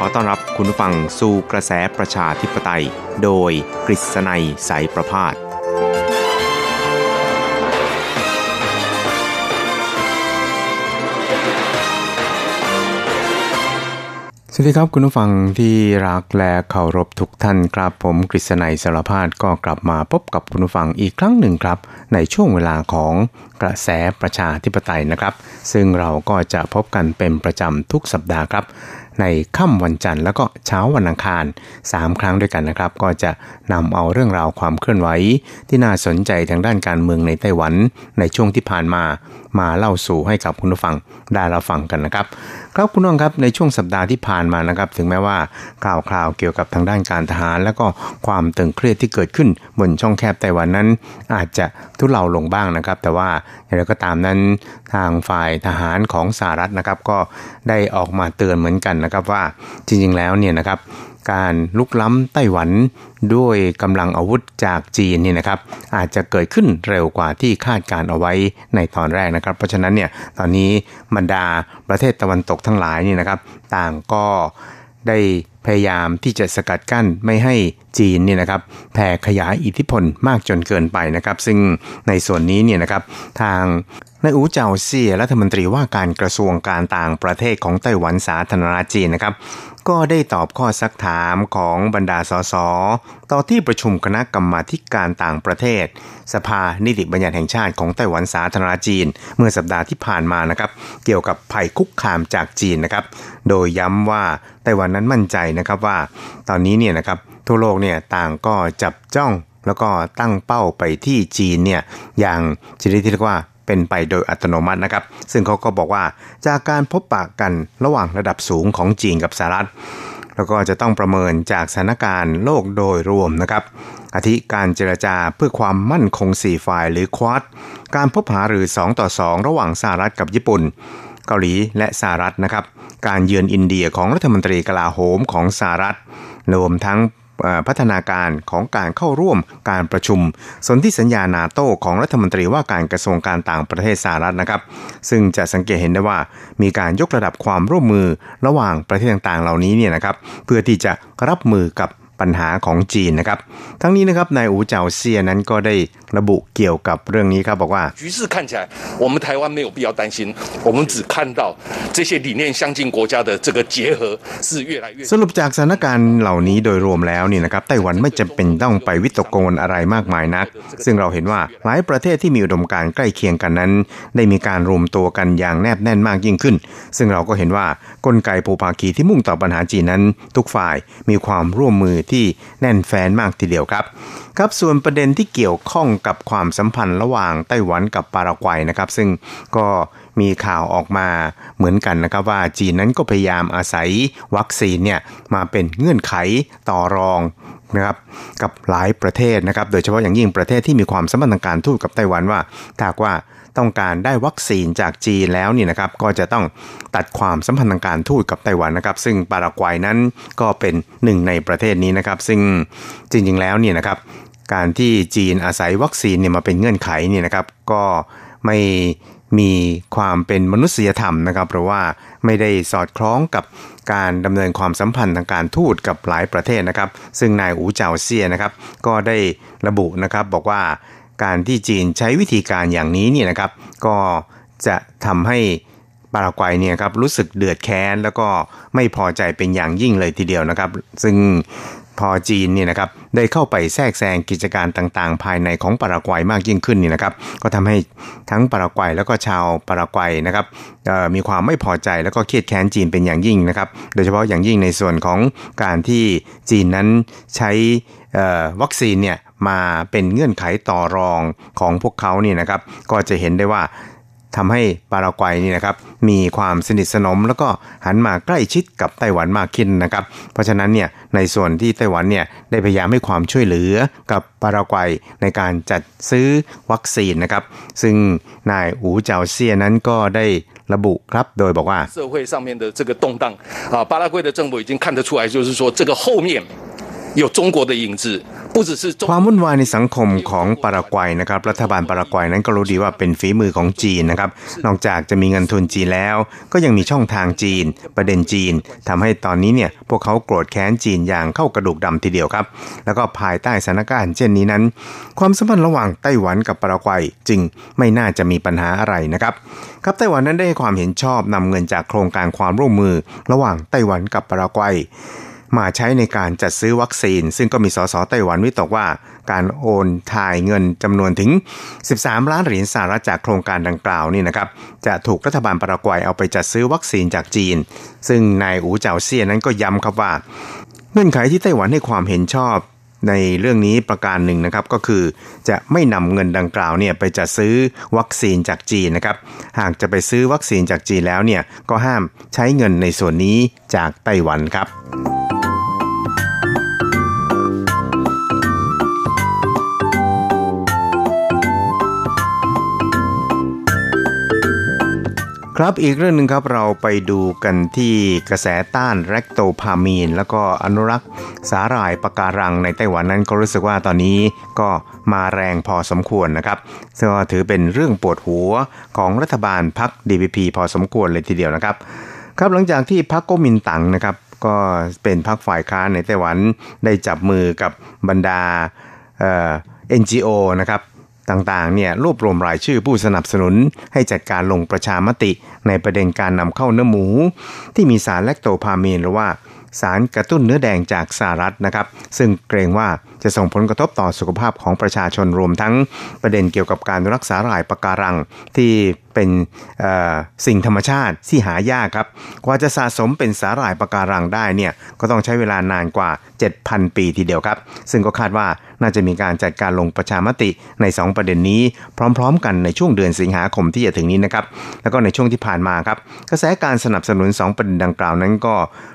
ขอต้อนรับคุณฟังสู่กระแสประชาธิปไตย โดยกฤษณัยสายประพาสสวัสดีครับคุณผู้ฟังที่รักและเคารพทุกท่านครับ ผมกฤษณัยสารพาดก็กลับมาพบกับคุณผู้ฟังอีกครั้งหนึ่งครับ ในช่วงเวลาของกระแสประชาธิปไตยนะครับ ซึ่งเราก็จะพบกันเป็นประจำทุกสัปดาห์ครับ ในค่ำวันจันทร์แล้วก็เช้าวันอังคาร 3 ครั้งด้วยกันนะครับ ก็จะนำเอาเรื่องราวความเคลื่อนไหวที่น่าสนใจทางด้านการเมืองในไต้หวันในช่วงที่ผ่านมา มาเล่าสู่ให้กับคุณผู้ฟังได้รับฟังกันนะครับ ครับคุณน้องครับในช่วงสัปดาห์ที่ผ่านมานะครับ ถึงแม้ว่าข่าวคราวเกี่ยวกับทางด้านการทหาร แล้วก็ความตึงเครียดที่เกิดขึ้นบนช่องแคบไต้หวันนั้น อาจจะทุเลาลงบ้างนะครับ แต่ว่าอย่างไรก็ตามนั้นทางฝ่ายทหารของสหรัฐนะครับ ก็ได้ออกมาเตือนเหมือนกันนะครับว่าจริงๆแล้วเนี่ยนะครับ การลุกล้ำไต้หวัน ด้วยกำลังอาวุธจากจีนนี่นะครับ อาจจะเกิดขึ้นเร็วกว่าที่คาดการเอาไว้ในตอนแรกนะครับ เพราะฉะนั้นเนี่ยตอนนี้บรรดาประเทศตะวันตกทั้งหลายนี่นะครับ ต่างก็ได้พยายามที่จะสกัดกั้นไม่ให้จีนเนี่ยนะครับแผ่ขยายอิทธิพลมากจนเกินไปนะครับ ซึ่งในส่วนนี้เนี่ยนะครับทางนายอูเจาเซียรัฐมนตรีว่าการกระทรวงการต่างประเทศของไต้หวันสาธารณรัฐจีนนะครับ ก็ได้ตอบข้อซักถามของบรรดาสสต่อที่ประชุมคณะกรรมาการต่างประเทศ สภานิติบัญญัติแห่งชาติของไต้หวันสาธารณจีน เมื่อสัปดาห์ที่ผ่านมานะครับ เกี่ยวกับภัยคุกคามจากจีนนะครับ โดยย้ำว่าไต้หวันนั้นมั่นใจนะครับว่า ตอนนี้เนี่ยนะครับทั่วโลกเนี่ยต่างก็จับจ้องแล้วก็ตั้งเป้าไปที่จีนเนี่ยอย่างชนิดที่เรียกว่า เป็นไปโดยอัตโนมัตินะครับ ซึ่งเขาก็บอกว่าจากการพบปะกันระหว่างระดับสูงของจีนกับสหรัฐแล้วก็จะต้องประเมินจากสถานการณ์โลกโดยรวมนะครับ อาทิการเจรจาเพื่อความมั่นคง 4 ฝ่ายหรือควอดการพบหาหรือ 2 ต่อ 2 ระหว่างสหรัฐกับญี่ปุ่น เกาหลีและสหรัฐนะครับ การเยือนอินเดียของรัฐมนตรีกลาโหมของสหรัฐ รวมทั้ง พัฒนาการของการเข้าร่วมการประชุม สนธิสัญญานาโต้ของรัฐมนตรีว่าการกระทรวงการต่างประเทศสหรัฐนะครับ ซึ่งจะสังเกตเห็นได้ว่ามีการยกระดับความร่วมมือระหว่างประเทศต่างๆ เหล่านี้เนี่ยนะครับ เพื่อที่จะรับมือกับ ปัญหาของจีนนะครับ ทั้งนี้นะครับนายอูเจ้าเซียนั้นก็ได้ระบุเกี่ยวกับเรื่องนี้ครับบอกว่า局势看起来我们台湾没有必要担心我们只看到这些理念相近国家的这个结合是越来越สรุปจากสถานการณ์เหล่านี้โดยรวมแล้วนี่นะครับไต้หวันไม่จำเป็นต้องไปวิตกกังวลอะไรมากมายนัก ซึ่งเราเห็นว่าหลายประเทศที่มีอุดมการณ์ใกล้เคียงกันนั้น ได้มีการรวมตัวกันอย่างแนบแน่นมากยิ่งขึ้น ซึ่งเราก็เห็นว่ากลไกภูภาคีที่มุ่งต่อปัญหาจีนนั้น ทุกฝ่ายมีความร่วมมือ ที่แน่นแฟ้นมากทีเดียวครับ ครับส่วนประเด็นที่เกี่ยวข้องกับความสัมพันธ์ระหว่างไต้หวันกับปารากวัยนะครับ ซึ่งก็มีข่าวออกมาเหมือนกันนะครับว่าจีนนั้นก็พยายามอาศัยวัคซีนเนี่ยมาเป็นเงื่อนไขต่อรองนะครับกับหลายประเทศนะครับ โดยเฉพาะอย่างยิ่งประเทศที่มีความสัมพันธ์ทางการทูตกับไต้หวันว่าถ้าว่า ต้องการได้วัคซีนจากจีนแล้วนี่นะครับก็จะต้องตัดความสัมพันธ์ทางการทูตกับไต้หวันนะครับ ซึ่งปารากวัยนั้นก็เป็นหนึ่งในประเทศนี้นะครับ ซึ่งจริงๆแล้วเนี่ยนะครับการที่จีนอาศัยวัคซีนเนี่ยมาเป็นเงื่อนไขเนี่ยนะครับก็ไม่มีความเป็นมนุษยธรรมนะครับเพราะว่าไม่ได้สอดคล้องกับการดำเนินความสัมพันธ์ทางการทูตกับหลายประเทศนะครับ ซึ่งนายอูเจาเซียนะครับ ก็ได้ระบุนะครับบอกว่า การที่จีนใช้วิธีการอย่างนี้เนี่ยนะครับ ก็จะทำให้ปารากวัยเนี่ยครับรู้สึกเดือดแค้นแล้วก็ไม่พอใจเป็นอย่างยิ่งเลยทีเดียวนะครับ ซึ่งพอจีนเนี่ยนะครับได้เข้าไปแทรกแซงกิจการต่างๆ ภายในของปารากวัยมากยิ่งขึ้นนี่นะครับ ก็ทำให้ทั้งปารากวัยแล้วก็ชาวปารากวัยนะครับมีความไม่พอใจแล้วก็เครียดแค้นจีนเป็นอย่างยิ่งนะครับ โดยเฉพาะอย่างยิ่งในส่วนของการที่จีนนั้นใช้วัคซีนเนี่ย มาเป็นเงื่อนไขต่อรองของพวกเขานี่นะครับ ก็จะเห็นได้ว่าทำให้ปารากวัยนี่นะครับมีความสนิทสนม แล้วก็หันมาใกล้ชิดกับไต้หวันมากขึ้นนะครับ เพราะฉะนั้นเนี่ยในส่วนที่ไต้หวันเนี่ยได้พยายามให้ความช่วยเหลือกับปารากวัยในการจัดซื้อวัคซีนนะครับ ซึ่งนายอูเจาเซียนั้นก็ได้ระบุครับโดยบอกว่า社会上面的这个动荡啊，巴拉圭的政府已经看得出来，就是说这个后面有中国的影子。 ความวุ่นวายในสังคมของปารากวัยนะครับ รัฐบาลปารากวัยนั้นก็รู้ดีว่าเป็นฝีมือของจีนนะครับ นอกจากจะมีเงินทุนจีนแล้ว ก็ยังมีช่องทางจีน ประเด็นจีนทำให้ตอนนี้เนี่ยพวกเขาโกรธแค้นจีนอย่างเข้ากระดูกดำทีเดียวครับ แล้วก็ภายใต้สถานการณ์เช่นนี้นั้น ความสัมพันธ์ระหว่างไต้หวันกับปารากวัยจึงไม่น่าจะมีปัญหาอะไรนะครับครับไต้หวันนั้นได้ความเห็นชอบนำเงินจากโครงการความร่วมมือ ระหว่างไต้หวันกับปารากวัย มาใช้ในการจัดซื้อวัคซีน ซึ่งก็มีสสไต้หวันวิตกว่า การโอนถ่ายเงินจำนวนถึง 13 ล้านเหรียญสหรัฐจากโครงการดังกล่าวนี่นะครับ จะถูกรัฐบาลปารากวัยเอาไปจัดซื้อวัคซีนจากจีน ซึ่งนายอูเจาเซียนั้นก็ย้ำครับว่า เงื่อนไขที่ไต้หวันให้ความเห็นชอบในเรื่องนี้ประการหนึ่งนะครับก็คือจะไม่นำเงินดังกล่าวเนี่ยไปจัดซื้อวัคซีนจากจีนนะครับหากจะไปซื้อวัคซีนจากจีนแล้วเนี่ยก็ห้ามใช้เงินในส่วนนี้จากไต้หวันครับ ครับอีกเรื่องหนึ่งครับเราไปดูกันที่กระแสต้านแรคโตพามีน แล้วก็อนุรักษ์สาหร่ายปะการังในไต้หวันนั้นก็รู้สึกว่าตอนนี้ก็มาแรงพอสมควรนะครับซึ่งถือเป็นเรื่องปวดหัวของรัฐบาลพรรค DPP พอสมควรเลยทีเดียวนะครับ ครับหลังจากที่พรรคก๊มินตั๋งนะครับ ก็เป็นพรรคฝ่ายค้านในไต้หวันได้จับมือกับบรรดาเอ่อ NGO นะครับ ต่างๆเนี่ยรวบรวมรายชื่อผู้สนับสนุน ให้จัดการลงประชามติ ในประเด็นการนำเข้าเนื้อหมู ที่มีสารแลคโตพามีนหรือว่าสารกระตุ้นเนื้อแดงจากสหรัฐนะครับ ซึ่งเกรงว่าจะส่งผลกระทบต่อสุขภาพของประชาชนรวมทั้งประเด็นเกี่ยวกับการรักษาหลายปะการังที่เป็นสิ่งธรรมชาติที่หายากครับกว่าจะสะสมเป็นสาหร่ายปะการังได้เนี่ยก็ต้องใช้เวลานานกว่า 7,000 ปีทีเดียวครับ ซึ่งก็คาดว่าน่าจะมีการจัดการลงประชามติใน 2 ประเด็นนี้ พร้อม ๆ กันในช่วงเดือนสิงหาคมที่จะถึงนี้นะครับ แล้วก็ในช่วงที่ผ่านมาครับกระแสการสนับสนุน 2 ประเด็นดังกล่าวนั้นก็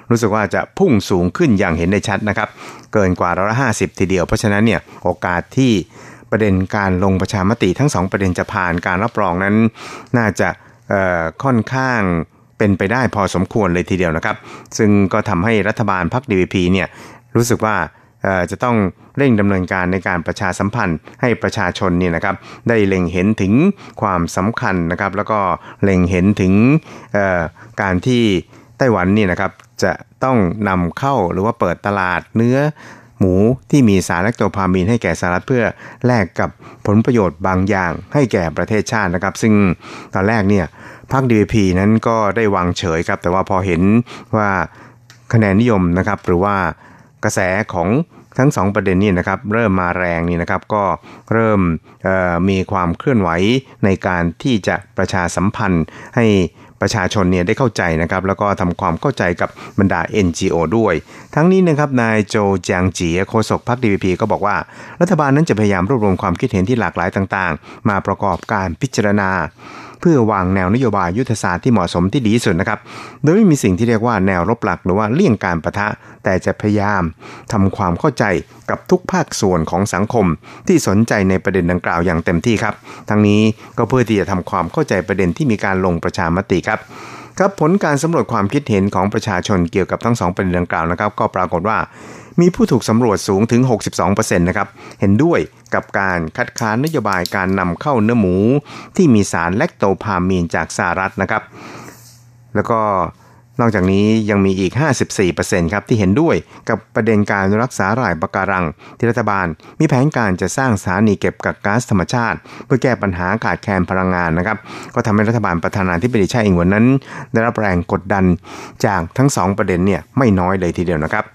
รู้สึกว่าจะพุ่งสูงขึ้นอย่างเห็นได้ชัดนะครับ เกินกว่าร้อยละห้าสิบทีเดียวเพราะฉะนั้นเนี่ยโอกาสที่ประเด็นการลงประชามติทั้งสองประเด็นจะผ่านการรับรองนั้น น่าจะค่อนข้างเป็นไปได้พอสมควรเลยทีเดียวนะครับ ซึ่งก็ทำให้รัฐบาลพรรคดีพีเนี่ยรู้สึกว่าจะต้องเร่งดำเนินการในการประชาสัมพันธ์ให้ประชาชนเนี่ยนะครับได้เล็งเห็นถึงความสำคัญนะครับแล้วก็เล็งเห็นถึงการที่ไต้หวันนี่นะครับจะต้องนำเข้าหรือว่าเปิดตลาดเนื้อ หมูที่มีสารแลคโตพามีนให้แก่สหรัฐเพื่อแลกกับผลประโยชน์บางอย่างให้แก่ประเทศชาตินะครับ ซึ่งตอนแรกเนี่ยพรรคดีพีนั้นก็ได้วางเฉยครับ แต่ว่าพอเห็นว่าคะแนนนิยมนะครับ หรือว่ากระแสของทั้งสองประเด็นนี้นะครับเริ่มมาแรงนี่นะครับก็เริ่มมีความเคลื่อนไหวในการที่จะประชาสัมพันธ์ให้ ประชาชนเนี่ยได้เข้าใจนะครับแล้วก็ทำความเข้าใจกับบรรดา NGO ด้วย ทั้งนี้นะครับนายโจจางจีโฆษกพรรคดีพีก็บอกว่า รัฐบาลนั้นจะพยายามรวบรวมความคิดเห็นที่หลากหลายต่างๆ มาประกอบการพิจารณา เพื่อวางแนวนโยบายยุทธศาสตร์ที่เหมาะสมที่ดีที่สุดนะครับ โดยไม่มีสิ่งที่เรียกว่าแนวรบหลักหรือว่าเลี่ยงการประทะ แต่จะพยายามทำความเข้าใจกับทุกภาคส่วนของสังคม ที่สนใจในประเด็นดังกล่าวอย่างเต็มที่ครับ ทั้งนี้ก็เพื่อที่จะทำความเข้าใจประเด็นที่มีการลงประชามติครับครับผลการสำรวจความคิดเห็นของประชาชนเกี่ยวกับทั้งสองประเด็นดังกล่าวนะครับ ก็ปรากฏว่า มีผู้ถูกสำรวจสูงถึง 62%นะครับ เห็นด้วยกับการคัดค้านนโยบายการนำเข้าเนื้อหมู ที่มีสารแลคโตพามีนจากสหรัฐนะครับ แล้วก็นอกจากนี้ยังมีอีก 54%ครับที่เห็นด้วยกับประเด็นการรักษารายปะการัง ที่รัฐบาลมีแผนการจะสร้างสถานีเก็บกักก๊าซธรรมชาติ เพื่อแก้ปัญหาขาดแคลนพลังงานนะครับ ก็ทำให้รัฐบาลประธานาธิบดีชาอิงหวนนั้น ได้รับแรงกดดันจากทั้งสองประเด็นเนี่ยไม่น้อยเลยทีเดียวนะครับ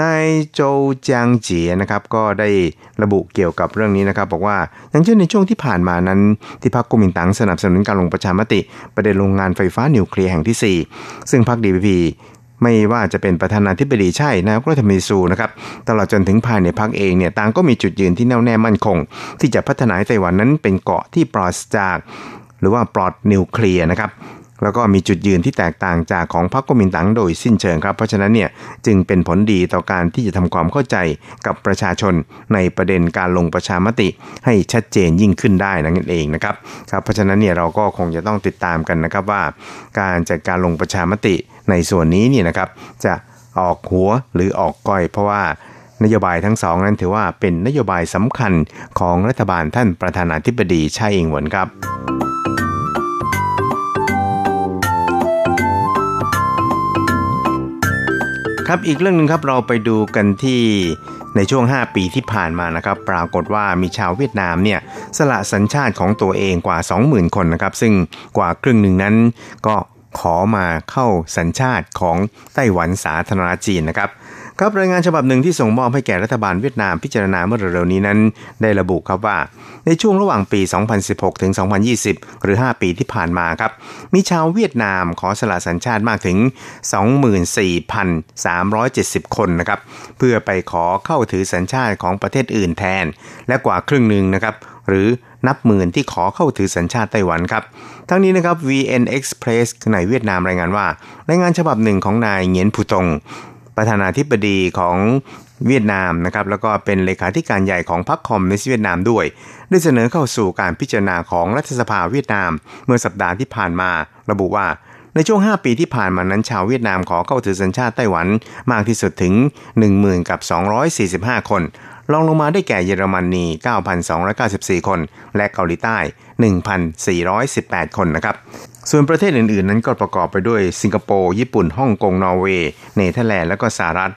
นายโจจางเจียนะครับก็ได้ระบุเกี่ยวกับเรื่องนี้นะครับ บอกว่าอย่างเช่นในช่วงที่ผ่านมานั้น ที่พรรคกุมินตังสนับสนุนการลงประชามติ ประเด็นโรงงานไฟฟ้านิวเคลียร์แห่งที่ 4 ซึ่งพรรคดีพีไม่ว่าจะเป็นประธานาธิบดีใช่นายกรัฐมนตรีซูนะครับตลอดจนถึงภายในพรรคเองเนี่ยต่างก็มีจุดยืนที่แน่วแน่มั่นคง ที่จะพัฒนาไต้หวันนั้นเป็นเกาะที่ปลอดจาก หรือว่าปลอดนิวเคลียร์นะครับ แล้วก็มีจุดยืนที่แตกต่างจากของพรรคกุมินตังโดยสิ้นเชิงครับ เพราะฉะนั้นเนี่ยจึงเป็นผลดีต่อการที่จะทำความเข้าใจกับประชาชนในประเด็นการลงประชามติ ให้ชัดเจนยิ่งขึ้นได้นั่นเองนะครับครับเพราะฉะนั้นเนี่ยเราก็คงจะต้องติดตามกันนะครับว่า การจัดการลงประชามติในส่วนนี้เนี่ยนะครับ จะออกหัวหรือออกก้อยเพราะว่านโยบายทั้งสองนั้นถือว่าเป็นนโยบายสำคัญของรัฐบาลท่านประธานาธิบดีชาอิงหวนครับ ครับอีกเรื่องหนึ่งครับเราไปดูกันที่ในช่วง 5 ปีที่ผ่านมานะครับ ปรากฏว่ามีชาวเวียดนามเนี่ยสละสัญชาติของตัวเองกว่า 20,000 คนนะครับ ซึ่งกว่าครึ่งหนึ่งนั้นก็ขอมาเข้าสัญชาติของไต้หวันสาธารณจีนนะครับ ครับรายงานฉบับหนึ่งที่ส่งมอบให้แก่รัฐบาลเวียดนามพิจารณาเมื่อเร็วๆนี้นั้น ได้ระบุครับว่า ในช่วงระหว่างปี 2016 ถึง 2020 หรือ 5 ปีที่ผ่านมาครับ มีชาวเวียดนามขอสละสัญชาติมากถึง 24,370 คนนะครับ เพื่อไปขอเข้าถือสัญชาติของประเทศอื่นแทน และกว่าครึ่งหนึ่งนะครับ หรือนับหมื่นที่ขอเข้าถือสัญชาติไต้หวันครับ ทั้งนี้นะครับ VN Express ในเวียดนามรายงานว่า รายงานฉบับหนึ่งของนายเงียนผู้ตง ประธานาธิบดีของเวียดนามนะครับแล้วก็เป็นเลขาธิการใหญ่ของพรรคคอมมิวนิสต์เวียดนามด้วย ได้เสนอเข้าสู่การพิจารณาของรัฐสภาเวียดนาม เมื่อสัปดาห์ที่ผ่านมา ระบุว่าในช่วง 5 ปีที่ผ่านมานั้นชาวเวียดนามขอเข้าถือสัญชาติไต้หวันมากที่สุดถึง 10,000กับ245 คนรองลงมาได้แก่เยอรมนี 9,294 คน และเกาหลีใต้ 1,418 คนนะครับ ส่วนประเทศอื่นๆ นั้นก็ประกอบไปด้วยสิงคโปร์ ญี่ปุ่น ฮ่องกง นอร์เวย์ เนเธอร์แลนด์ และก็สหรัฐ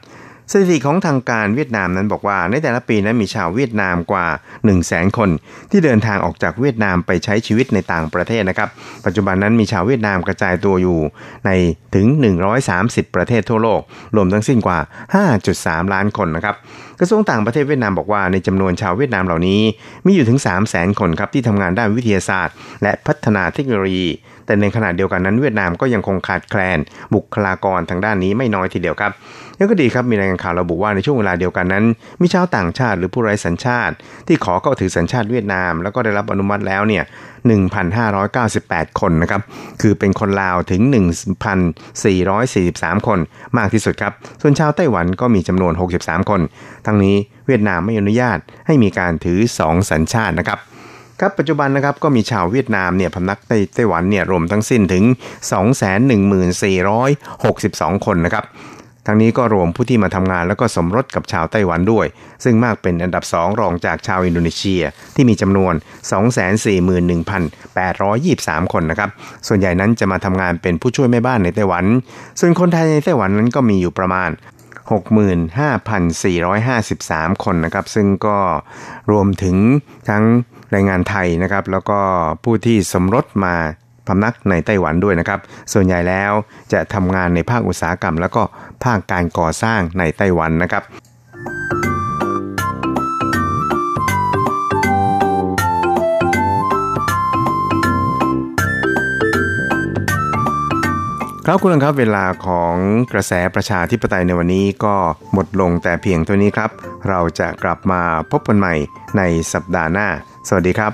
สถิติของทางการเวียดนามนั้นบอกว่า ในแต่ละปีนั้นมีชาวเวียดนามกว่า 1 0 0 0 0แสนคน ที่เดินทางออกจากเวียดนามไปใช้ชีวิตในต่างประเทศนะครับ ปัจจุบันนั้นมีชาวเวียดนามกระจายตัวอยู่ในถึง 130 ประเทศทั่วโลก รวมทั้งสิ้นกว่า 5.3 ล้านคนนะครับกระทรวงต่างประเทศเวียดนามบอกว่าในจำนวนชาวเวียดนามเหล่านี้มีอยู่ถึง 3 0 0 0 0 0 คนครับที่ทำงานด้านวิทยาศาสตร์ และพัฒนาเทคโนโลยี แต่ในขณะเดียวกันนั้นเวียดนามก็ยังคงขาดแคลน บุคลากรทางด้านนี้ไม่น้อยทีเดียวครับยังก็ดีครับมีรายงานข่าวระบุว่าในช่วงเวลาเดียวกันนั้น มีชาวต่างชาติหรือผู้ไร้สัญชาติ ที่ขอเข้าถือสัญชาติเวียดนาม แล้วก็ได้รับอนุมัติแล้วเนี่ย1,598 คนนะครับ คือเป็นคนลาวถึง 1,443 คน มากที่สุดครับ ส่วนชาวไต้หวันก็มีจำนวน 63 คน ทั้งนี้เวียดนามไม่อนุญาตให้มีการถือ 2 สัญชาตินะครับ ครับปัจจุบันนะครับก็มีชาวเวียดนามเนี่ยพำนักในไต้หวันเนี่ยรวมทั้งสิ้นถึง 214,62 คนนะครับทั้งนี้ก็รวมผู้ที่มาทำงานแล้วก็สมรสกับชาวไต้หวันด้วย ซึ่งมากเป็นอันดับสองรองจากชาวอินโดนีเซียที่มีจำนวน 241,823 คนนะครับ ส่วนใหญ่นั้นจะมาทำงานเป็นผู้ช่วยแม่บ้านในไต้หวัน ส่วนคนไทยในไต้หวันนั้นก็มีอยู่ประมาณ 65,453 คนนะครับ ซึ่งก็รวมถึงทั้ง แรงงานไทยนะครับ แล้วก็ผู้ที่สมรสมาพำนักในไต้หวันด้วยนะครับ ส่วนใหญ่แล้วจะทำงานในภาคอุตสาหกรรม แล้วก็ภาคการก่อสร้างในไต้หวันนะครับครับคุณครับเวลาของกระแสประชาธิปไตยในวันนี้ก็หมดลงแต่เพียงเท่านี้ครับ เราจะกลับมาพบกันใหม่ในสัปดาห์หน้า สวัสดีครับ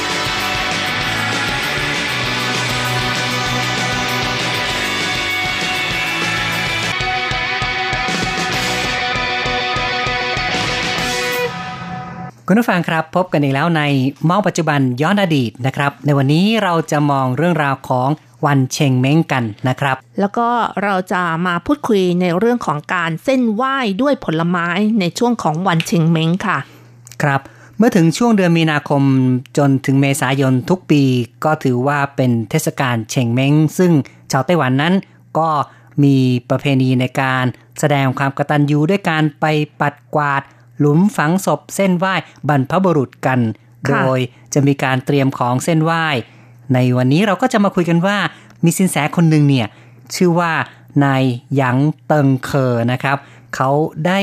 คุณผู้ฟังครับพบกันอีกแล้วในมองปัจจุบันย้อนอดีตนะครับ ในวันนี้เราจะมองเรื่องราวของวันเชงเม้งกันนะครับ แล้วก็เราจะมาพูดคุยในเรื่องของการเส้นไหว้ด้วยผลไม้ในช่วงของวันเชงเม้งค่ะ ครับ เมื่อถึงช่วงเดือนมีนาคมจนถึงเมษายนทุกปีก็ถือว่าเป็นเทศกาลเชงเม้ง ซึ่งชาวไต้หวันนั้นก็มีประเพณีในการแสดงความกตัญญูด้วยการไปปัดกวาด หลุมฝังศพเส้นไหว้บรรพบุรุษกัน โดค่ะยจะมีการเตรียมของเส้นไหว้ ในวันนี้เราก็จะมาคุยกันว่ามีสินแสคนหนึ่งเนี่ยชื่อว่านายหยางเติงเคอนะครับ เขาได้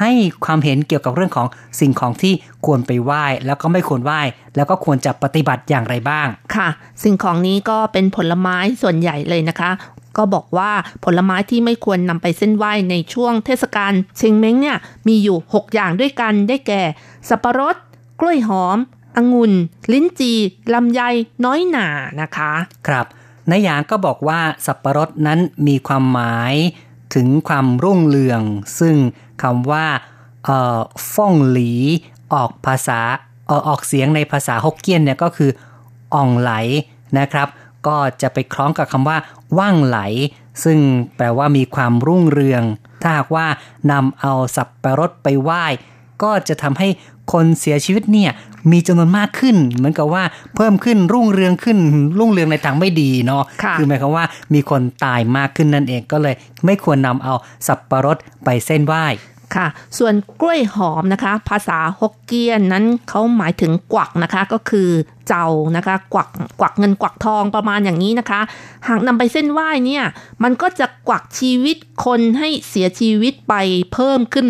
ให้ความเห็นเกี่ยวกับเรื่องของสิ่งของที่ควรไปไหว้ แล้วก็ไม่ควรไหว้ แล้วก็ควรจะปฏิบัติอย่างไรบ้าง ค่ะ สิ่งของนี้ก็เป็นผลไม้ส่วนใหญ่เลยนะคะ ก็บอกว่าผลไม้ที่ไม่ควรนำไปเส้นไหว้ในช่วงเทศกาลเชงเม้งเนี่ยมีอยู่ 6 อย่างด้วยกันได้แก่ สับปะรด กล้วยหอม องุ่น ลิ้นจีลำไย น้อยหนานะคะ ครับนายยางก็บอกว่าสับปะรดนั้นมีความหมายถึงความรุ่งเรือง ซึ่งคำว่าเอ่อฟ่องหลี ออกภาษาเออออกเสียงในภาษาฮกเกี้ยนเนี่ยก็คืออ่องไหลนะครับ ก็จะไปคล้องกับคำว่า ว่างไหล ซึ่งแปลว่ามีความรุ่งเรือง ถ้าหากว่านำเอาสับปะรดไปไหว้ ก็จะทำให้คนเสียชีวิตเนี่ยมีจำนวนมากขึ้น เหมือนกับว่าเพิ่มขึ้นรุ่งเรืองขึ้น รุ่งเรืองในทางไม่ดีเนาะค่ะอหมายความว่ามีคนตายมากขึ้นนั่นเองก็เลย ไม่ควรนำเอาสับปะรดไปเส้นไหว้ ค่ะ ส่วนกล้วยหอมนะคะ ภาษาฮกเกี้ยนนั้นเขาหมายถึงกวักนะคะก็คือเจ้านะคะกวักกวักเงินกวักทองประมาณอย่างนี้นะคะ หากนำไปเส้นไหว้เนี่ยมันก็จะกวักชีวิตคนให้เสียชีวิตไปเพิ่มขึ้น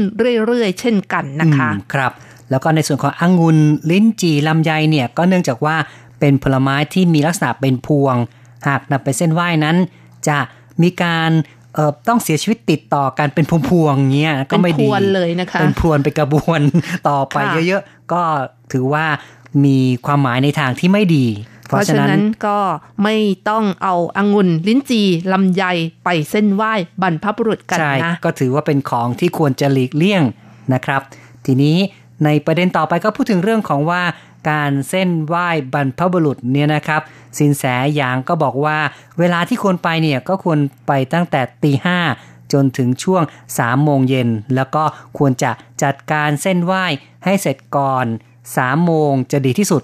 เรื่อยๆ เช่นกันนะคะครับแล้วก็ในส่วนขององุ่นลิ้นจี่ลำไยเนี่ยก็เนื่องจากว่าเป็นผลไม้ที่มีลักษณะเป็นพวง หากนำไปเส้นไหว้นั้น จะมีการ เอ่อต้องเสียชีวิตติดต่อกันเป็นพวงๆเงี้ยก็ไม่ดีเป็นพรวนเลยนะคะเป็นพรวนเป็นกระบวนต่อไปค่ะเยอะๆ ก็ถือว่ามีความหมายในทางที่ไม่ดี เพราะฉะนั้นก็ไม่ต้องเอาองุ่นลิ้นจีลำไยไปเส้นไหว้บรรพบุรุษกันใช่นะก็ถือว่าเป็นของที่ควรจะหลีกเลี่ยงนะครับ ทีนี้ในประเด็นต่อไปก็พูดถึงเรื่องของว่า การเส้นไหว้บรรพบุรุษเนี่ยนะครับสินแสหยางก็บอกว่า เวลาที่ควรไปเนี่ยก็ควรไปตั้งแต่ตีห้าจนถึงช่วง3โมงเย็น แล้วก็ควรจะจัดการเส้นไหว้ให้เสร็จก่อน3โมงจะดีที่สุด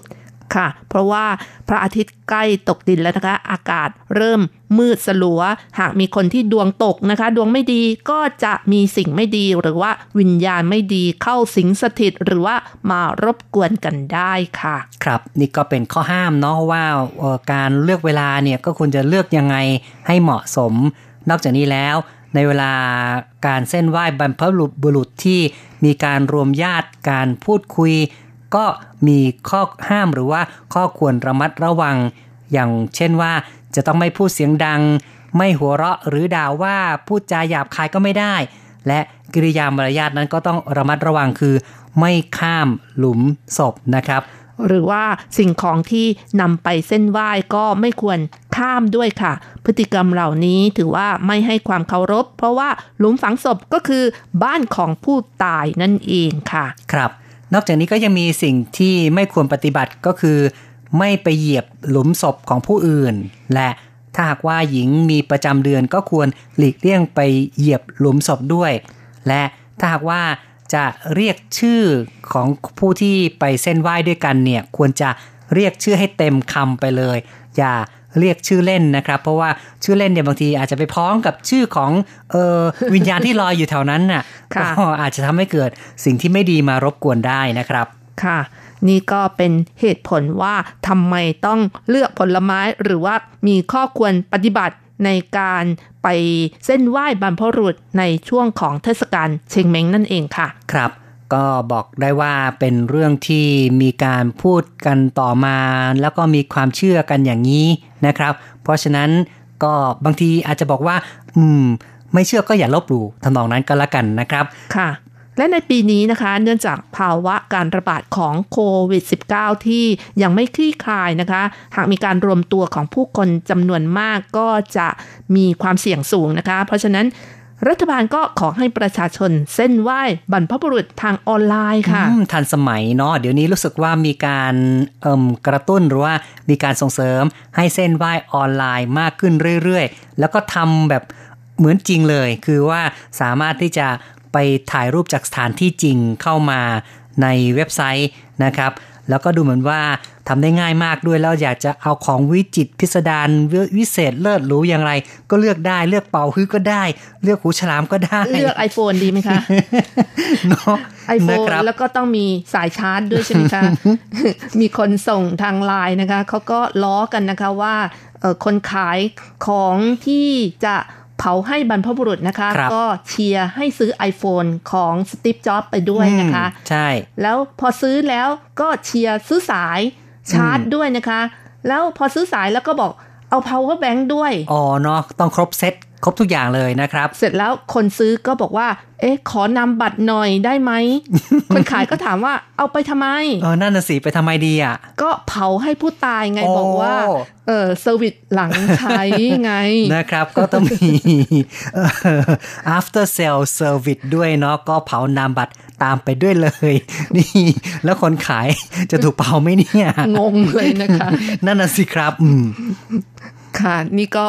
ค่ะ เพราะว่าพระอาทิตย์ใกล้ตกดินแล้วนะคะ อากาศเริ่มมืดสลัว หากมีคนที่ดวงตกนะคะ ดวงไม่ดีก็จะมีสิ่งไม่ดีหรือว่าวิญญาณไม่ดีเข้าสิงสถิตหรือว่ามารบกวนกันได้ค่ะ ครับนี่ก็เป็นข้อห้ามเนาะว่าเอ่อการเลือกเวลาเนี่ยก็ควรจะเลือกยังไงให้เหมาะสม นอกจากนี้แล้วในเวลาการเส้นไหว้บรรพบุรุษที่มีการรวมญาติการพูดคุย ก็มีข้อห้ามหรือว่าข้อควรระมัดระวัง อย่างเช่นว่าจะต้องไม่พูดเสียงดัง ไม่หัวเราะหรือด่าว่าพูดจาหยาบคายก็ไม่ได้ และกิริยามารยาทนั้นก็ต้องระมัดระวังคือ ไม่ข้ามหลุมศพนะครับหรือว่าสิ่งของที่นำไปเส้นไหว้ก็ไม่ควรข้ามด้วยค่ะ พฤติกรรมเหล่านี้ถือว่าไม่ให้ความเคารพ เพราะว่าหลุมฝังศพก็คือบ้านของผู้ตายนั่นเองค่ะ ครับ นอกจากนี้ก็ยังมีสิ่งที่ไม่ควรปฏิบัติก็คือ ไม่ไปเหยียบหลุมศพของผู้อื่น และถ้าหากว่าหญิงมีประจำเดือนก็ควรหลีกเลี่ยงไปเหยียบหลุมศพด้วย และถ้าหากว่าจะเรียกชื่อของผู้ที่ไปเส้นไหว้ด้วยกันเนี่ยควรจะเรียกชื่อให้เต็มคำไปเลย อย่า เรียกชื่อเล่นนะครับ เพราะว่าชื่อเล่นเนี่ยบางทีอาจจะไปพ้องกับชื่อของเออวิญญาณที่ลอยอยู่แถวนั้นน่ะค่ะก็อาจจะทำให้เกิดสิ่งที่ไม่ดีมารบกวนได้นะครับค่ะ นี่ก็เป็นเหตุผลว่าทำไมต้องเลือกผลไม้หรือว่ามีข้อควรปฏิบัติในการไปเส้นไหว้บรรพบุรุษในช่วงของเทศกาลเชงเม้งนั่นเองค่ะ ครับ ก็บอกได้ว่าเป็นเรื่องที่มีการพูดกันต่อมา แล้วก็มีความเชื่อกันอย่างนี้นะครับ เพราะฉะนั้นก็บางทีอาจจะบอกว่า อืม ไม่เชื่อก็อย่าลบหลู่ทำนองนั้นก็แล้วกันนะครับค่ะและในปีนี้นะคะเนื่องจากภาวะการระบาดของโควิด -19 ที่ยังไม่คลี่คลายนะคะ หากมีการรวมตัวของผู้คนจำนวนมากก็จะมีความเสี่ยงสูงนะคะ เพราะฉะนั้น รัฐบาลก็ขอให้ประชาชนเส้นไหว้บรรพบุรุษทางออนไลน์ค่ะทันสมัยเนาะเดี๋ยวนี้รู้สึกว่ามีการเอิ่มกระตุ้นหรือว่ามีการส่งเสริมให้เส้นไหว้ออนไลน์มากขึ้นเรื่อยๆ แล้วก็ทำแบบเหมือนจริงเลย คือว่าสามารถที่จะไปถ่ายรูปจากสถานที่จริงเข้ามาในเว็บไซต์นะครับ แล้วก็ดูเหมือนว่า ทำได้ง่ายมากด้วยแล้วอยากจะเอาของวิจิตรพิสดารวิวิเศษเลิศหรูอย่างไร ก็เลือกได้เลือกเป่าฮื้อก็ได้ เลือกหูฉลามก็ได้ เลือก iPhone ดีไหมคะเนาะไอโฟนะนครับแล้วก็ต้องมีสายชาร์จด้วยใช่ไหมคะ มีคนส่งทางไลน์นะคะเขาก็ล้อกันนะคะว่าเอ่อคนขายของที่จะเผาให้บรรพบุรุษนะคะครับก็เชียร์ให้ซื้อ iPhone ของสตีฟจ็อบไปด้วยนะคะอืมใช่ แล้วพอซื้อแล้วก็เชียร์ซื้อสาย ชาร์จด้วยนะคะ แล้วพอซื้อสายแล้วก็บอกเอา power bank ด้วย อ๋อเนาะต้องครบเซตครบทุกอย่างเลยนะครับ เสร็จแล้วคนซื้อก็บอกว่า เอ๊ะ ขอนำบัตรหน่อยได้ไหม คนขายก็ถามว่าเอาไปทำไม เออ นั่นน่ะสิ ไปทำไมดีอะ ก็เผาให้ผู้ตายไงโอ้บอกว่า เออเซอร์วิสหลังใช้ไง นะครับ ก็ต้องมีเอ่อ after sale service ด้วยเนาะ ก็เผานามบัตร ตามไปด้วยเลย นี่ แล้วคนขายจะถูกเผาไหมเนี่ย งงเลยนะคะ นั่นน่ะสิครับ อืมค่ะนี่ก็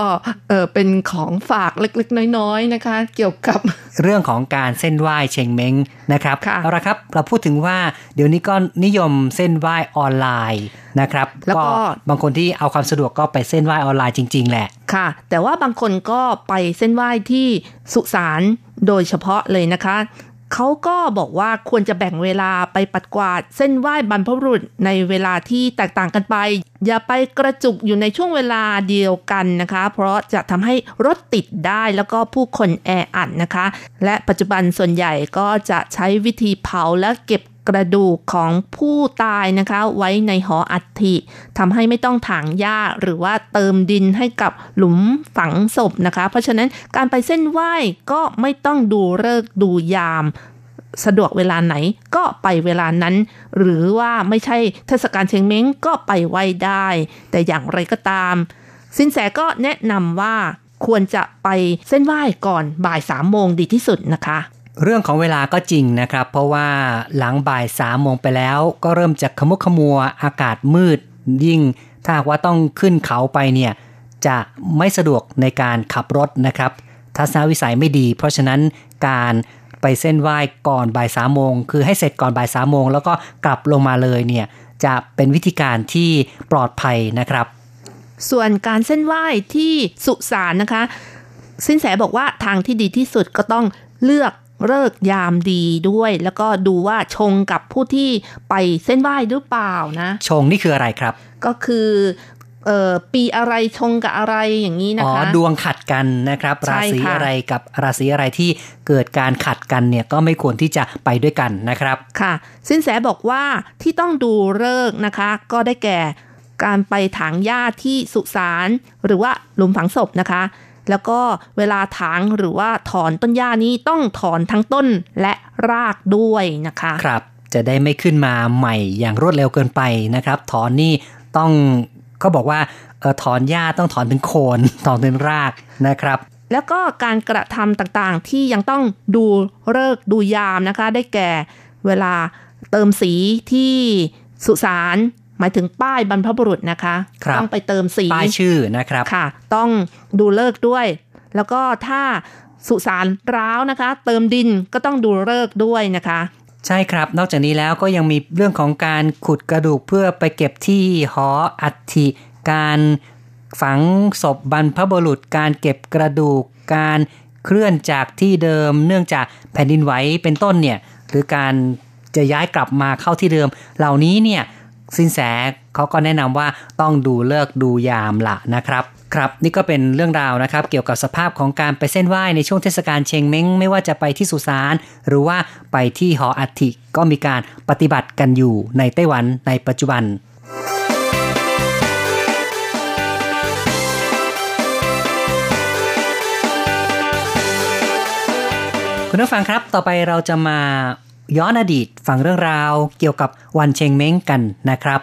เออเป็นของฝากเล็กๆ น้อยๆนะคะ เกี่ยวกับเรื่องของการเส้นไหว้เชงเม้งนะครับค่ะเอาละครับเราพูดถึงว่าเดี๋ยวนี้ก็นิยมเส้นไหว้ออนไลน์นะครับ แล้วก็บางคนที่เอาความสะดวกก็ไปเส้นไหว้ออนไลน์จริง ๆ แหละค่ะ แต่ว่าบางคนก็ไปเส้นไหว้ที่สุสานโดยเฉพาะเลยนะคะ เขาก็บอกว่าควรจะแบ่งเวลาไปปัดกวาด เส้นไหว้บรรพบุรุษในเวลาที่แตกต่างกันไป อย่าไปกระจุกอยู่ในช่วงเวลาเดียวกันนะคะ เพราะจะทำให้รถติดได้แล้วก็ผู้คนแออัดนะคะ และปัจจุบันส่วนใหญ่ก็จะใช้วิธีเผาและเก็บ กระดูกของผู้ตายนะคะไว้ในหออัฐิทำให้ไม่ต้องถางหญ้าหรือว่าเติมดินให้กับหลุมฝังศพนะคะ เพราะฉะนั้นการไปเส้นไหว้ก็ไม่ต้องดูเลิกษ์ดูยาม สะดวกเวลาไหนก็ไปเวลานั้น หรือว่าไม่ใช่เทศกาลเชงเม้งก็ไปไหว้ได้ แต่อย่างไรก็ตาม สินแสก็แนะนำว่าควรจะไปเส้นไหว้ก่อนบ่ายสามโมงดีที่สุดนะคะ เรื่องของเวลาก็จริงนะครับ เพราะว่าหลังบ่ายสามโมงไปแล้ว ก็เริ่มจะขมุกขมัวอากาศมืด ยิ่งถ้าว่าต้องขึ้นเขาไปเนี่ยจะไม่สะดวกในการขับรถนะครับทัศนวิสัยไม่ดี เพราะฉะนั้นการไปเส้นไหว้ก่อนบ่ายสามโมงคือให้เสร็จก่อนบ่ายสามโมงแล้วก็กลับลงมาเลยเนี่ยจะเป็นวิธีการที่ปลอดภัยนะครับ ส่วนการเส้นไหว้ที่สุสานนะคะ สินแสบอกว่าทางที่ดีที่สุดก็ต้องเลือก เลิกษ์ยามดีด้วย แล้วก็ดูว่าชงกับผู้ที่ไปเส้นไหว้หรือเปล่านะ ชงนี่คืออะไรครับ ก็คือเอ่อปีอะไรชงกับอะไรอย่างนี้นะอ๋อคะดวงขัดกันนะครับใช่ราศีค่ะอะไรกับราศีอะไรที่เกิดการขัดกันเนี่ยก็ไม่ควรที่จะไปด้วยกันนะครับ ค่ะ สินแสบอกว่าที่ต้องดูเลิกษ์นะคะ ก็ได้แก่การไปถางหญ้าที่สุสานหรือว่าหลุมฝังศพนะคะ แล้วก็เวลาถางหรือว่าถอนต้นหญ้านี้ต้องถอนทั้งต้นและรากด้วยนะคะครับจะได้ไม่ขึ้นมาใหม่อย่างรวดเร็วเกินไปนะครับ ถอนนี่ต้องเขาบอกว่าเออถอนหญ้าต้องถอนถึงโคนถอนถึงรากนะครับ แล้วก็การกระทำต่างๆที่ยังต้องดูเลิกษ์ดูยามนะคะ ได้แก่เวลาเติมสีที่สุสาน หมายถึงป้ายบรรพบุรุษนะคะครับต้องไปเติมสีป้ายชื่อนะครับค่ะ ต้องดูเลิกษ์ด้วย แล้วก็ถ้าสุสานร้าวนะคะ เติมดินก็ต้องดูเลิกษ์ด้วยนะคะใช่ครับ นอกจากนี้แล้วก็ยังมีเรื่องของการขุดกระดูกเพื่อไปเก็บที่หออัฐิ การฝังศพบรรพบุรุษ การเก็บกระดูก การเคลื่อนจากที่เดิม เนื่องจากแผ่นดินไหวเป็นต้นเนี่ย หรือการจะย้ายกลับมาเข้าที่เดิม เหล่านี้เนี่ย สินแสเขาก็แนะนำว่าต้องดูเลิกดูยามละนะครับครับนี่ก็เป็นเรื่องราวนะครับ เกี่ยวกับสภาพของการไปเส้นไหว้ในช่วงเทศกาลเชงเม้งไม่ว่าจะไปที่สุสานหรือว่าไปที่หออัฐิก็มีการปฏิบัติกันอยู่ในไต้หวันในปัจจุบันคุณผู้ฟังครับ ต่อไปเราจะมา ย้อนอดีตฟังเรื่องราวเกี่ยวกับวันเชงเม้งกันนะครับ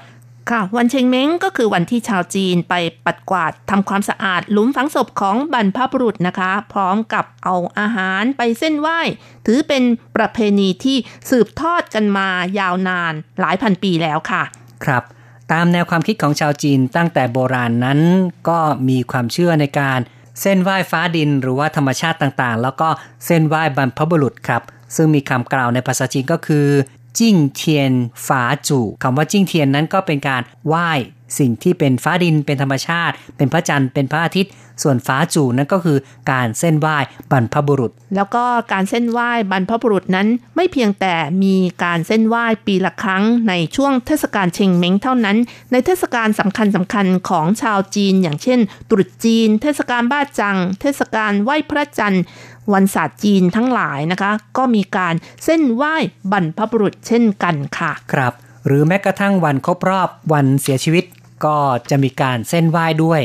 ค่ะ วันเชงเม้งก็คือวันที่ชาวจีนไปปัดกวาดทำความสะอาดหลุมฝังศพของบรรพบุรุษนะคะ พร้อมกับเอาอาหารไปเส้นไหว้ ถือเป็นประเพณีที่สืบทอดกันมายาวนานหลายพันปีแล้วค่ะ ครับตามแนวความคิดของชาวจีนตั้งแต่โบราณนั้นก็มีความเชื่อในการ เส้นไหว้ฟ้าดินหรือว่าธรรมชาติต่างๆ แล้วก็เส้นไหว้บรรพบุรุษครับ ซึ่งมีคำกล่าวในภาษาจีนก็คือจิ้งเทียนฝาจู่คำว่าจิ้งเทียนนั้นก็เป็นการไหว้สิ่งที่เป็นฟ้าดินเป็นธรรมชาติ เป็นพระจันทร์เป็นพระอาทิตย์ ส่วนฟ้าจู่นั้นก็คือการเส้นไหว้บรรพบุรุษ แล้วก็การเส้นไหว้บรรพบุรุษนั้นไม่เพียงแต่มีการเส้นไหว้ปีละครั้งในช่วงเทศกาลเชงเม้งเท่านั้น ในเทศกาลสำคัญสำคัญของชาวจีน อย่างเช่น ตรุษจีน เทศกาลบ้าจัง เทศกาลไหว้พระจันทร์ วันศาสตร์จีนทั้งหลายนะคะ ก็มีการเส้นไหว้บรรพบุรุษเช่นกันค่ะ ครับ หรือแม้กระทั่งวันครบรอบวันเสียชีวิต ก็จะมีการเส้นไหว้ด้วย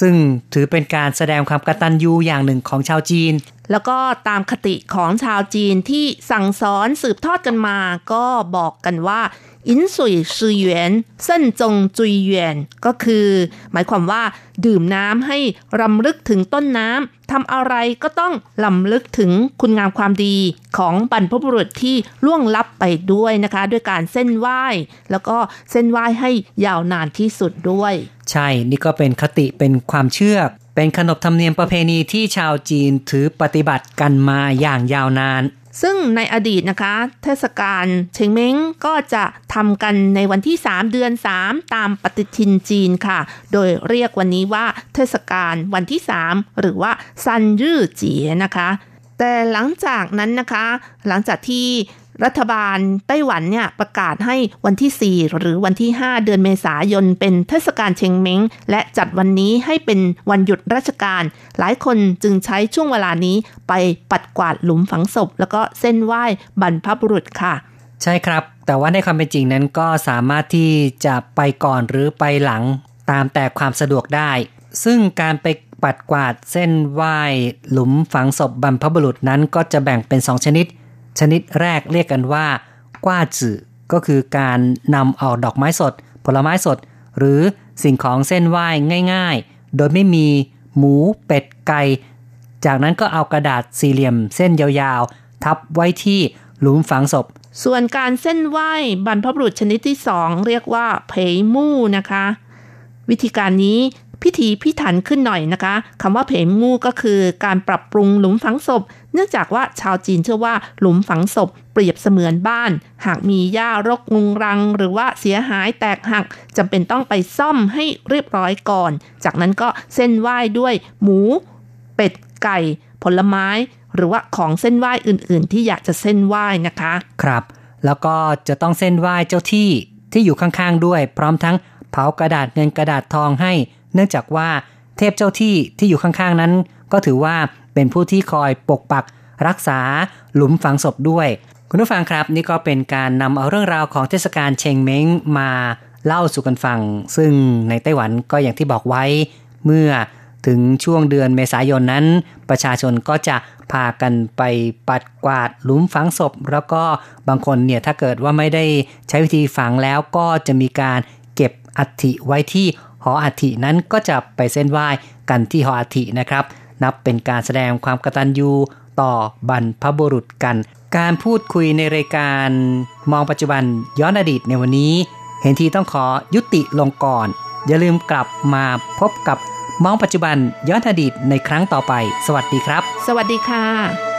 ซึ่งถือเป็นการแสดงความกตัญญูอย่างหนึ่งของชาวจีน แล้วก็ตามคติของชาวจีนที่สั่งสอนสืบทอดกันมา ก็บอกกันว่า อินสุยซือหยวนเส้นจงจุยหยวนก็คือ หมายความว่า ดื่มน้ำให้รำลึกถึงต้นน้ำทำอะไรก็ต้องลำลึกถึงคุณงามความดีของบรรพบุรุษที่ล่วงลับไปด้วยนะคะ ด้วยการเส้นไหว้ แล้วก็เส้นไหว้ให้ยาวนานที่สุดด้วย ใช่นี่ก็เป็นคติเป็นความเชื่อเป็นขนบธรรมเนียมประเพณีที่ชาวจีนถือปฏิบัติกันมาอย่างยาวนาน ซึ่งในอดีตนะคะ เทศกาลเชงเม้งก็จะทำกันในวันที่ 3 เดือน 3 ตามปฏิทินจีนค่ะ โดยเรียกวันนี้ว่าเทศกาลวันที่ 3 หรือว่าซันยื่อเจียนะคะ แต่หลังจากนั้นนะคะ หลังจากที่ รัฐบาลไต้หวันเนี่ยประกาศให้วันที่ 4 หรือวันที่ 5 เดือนเมษายน เป็นเทศกาลเชงเม้ง และจัดวันนี้ให้เป็นวันหยุดราชการ หลายคนจึงใช้ช่วงเวลานี้ไปปัดกวาดหลุมฝังศพ แล้วก็เส้นไหว้บรรพบุรุษค่ะ ใช่ครับ แต่ว่าในความเป็นจริงนั้นก็สามารถที่จะไปก่อนหรือไปหลังตามแต่ความสะดวกได้ ซึ่งการไปปัดกวาดเส้นไหว้หลุมฝังศพบรรพบุรุษนั้นก็จะแบ่งเป็น 2 ชนิด ชนิดแรกเรียกกันว่ากว้าจื่อก็คือการนำเอาดอกไม้สด ผลไม้สด หรือสิ่งของเส้นไหว้ง่าย ๆ โดยไม่มีหมูเป็ดไก่ จากนั้นก็เอากระดาษสี่เหลี่ยมเส้นยาวๆ ทับไว้ที่หลุมฝังศพ ส่วนการเส้นไหว้บรรพบุรุษชนิดที่สองเรียกว่าเพยมู่นะคะ วิธีการนี้พิธีพิถันขึ้นหน่อยนะคะคำว่าเพยมู่ก็คือการปรับปรุงหลุมฝังศพ เนื่องจากว่าชาวจีนเชื่อว่าหลุมฝังศพเปรียบเสมือนบ้าน หากมีหญ้ารกงุงรัง หรือว่าเสียหายแตกหักจำเป็นต้องไปซ่อมให้เรียบร้อยก่อน จากนั้นก็เส้นไหว้ด้วยหมู เป็ดไก่ ผลไม้ หรือว่าของเส้นไหว้อื่น ๆ ที่อยากจะเส้นไหว้นะคะ ครับ แล้วก็จะต้องเส้นไหว้เจ้าที่ที่อยู่ข้างๆด้วย พร้อมทั้งเผากระดาษเงินกระดาษทองให้ เนื่องจากว่าเทพเจ้าที่ที่อยู่ข้างๆนั้น ก็ถือว่าเป็นผู้ที่คอยปกปักรักษาหลุมฝังศพด้วย คุณผู้ฟังครับนี่ก็เป็นการนำเอาเรื่องราวของเทศกาลเชงเม้งมาเล่าสู่กันฟัง ซึ่งในไต้หวันก็อย่างที่บอกไว้ เมื่อถึงช่วงเดือนเมษายนนั้น ประชาชนก็จะพากันไปปัดกวาดหลุมฝังศพ แล้วก็บางคนเนี่ยถ้าเกิดว่าไม่ได้ใช้วิธีฝังแล้วก็จะมีการเก็บอัฐิไว้ที่หออัฐินั้นก็จะไปเส้นไหว้กันที่หออัฐินะครับ นับเป็นการแสดงความกตัญญูต่อบรรพบุรุษกัน การพูดคุยในรายการมองปัจจุบันย้อนอดีตในวันนี้ เห็นทีต้องขอยุติลงก่อน อย่าลืมกลับมาพบกับมองปัจจุบันย้อนอดีตในครั้งต่อไป สวัสดีครับ สวัสดีค่ะ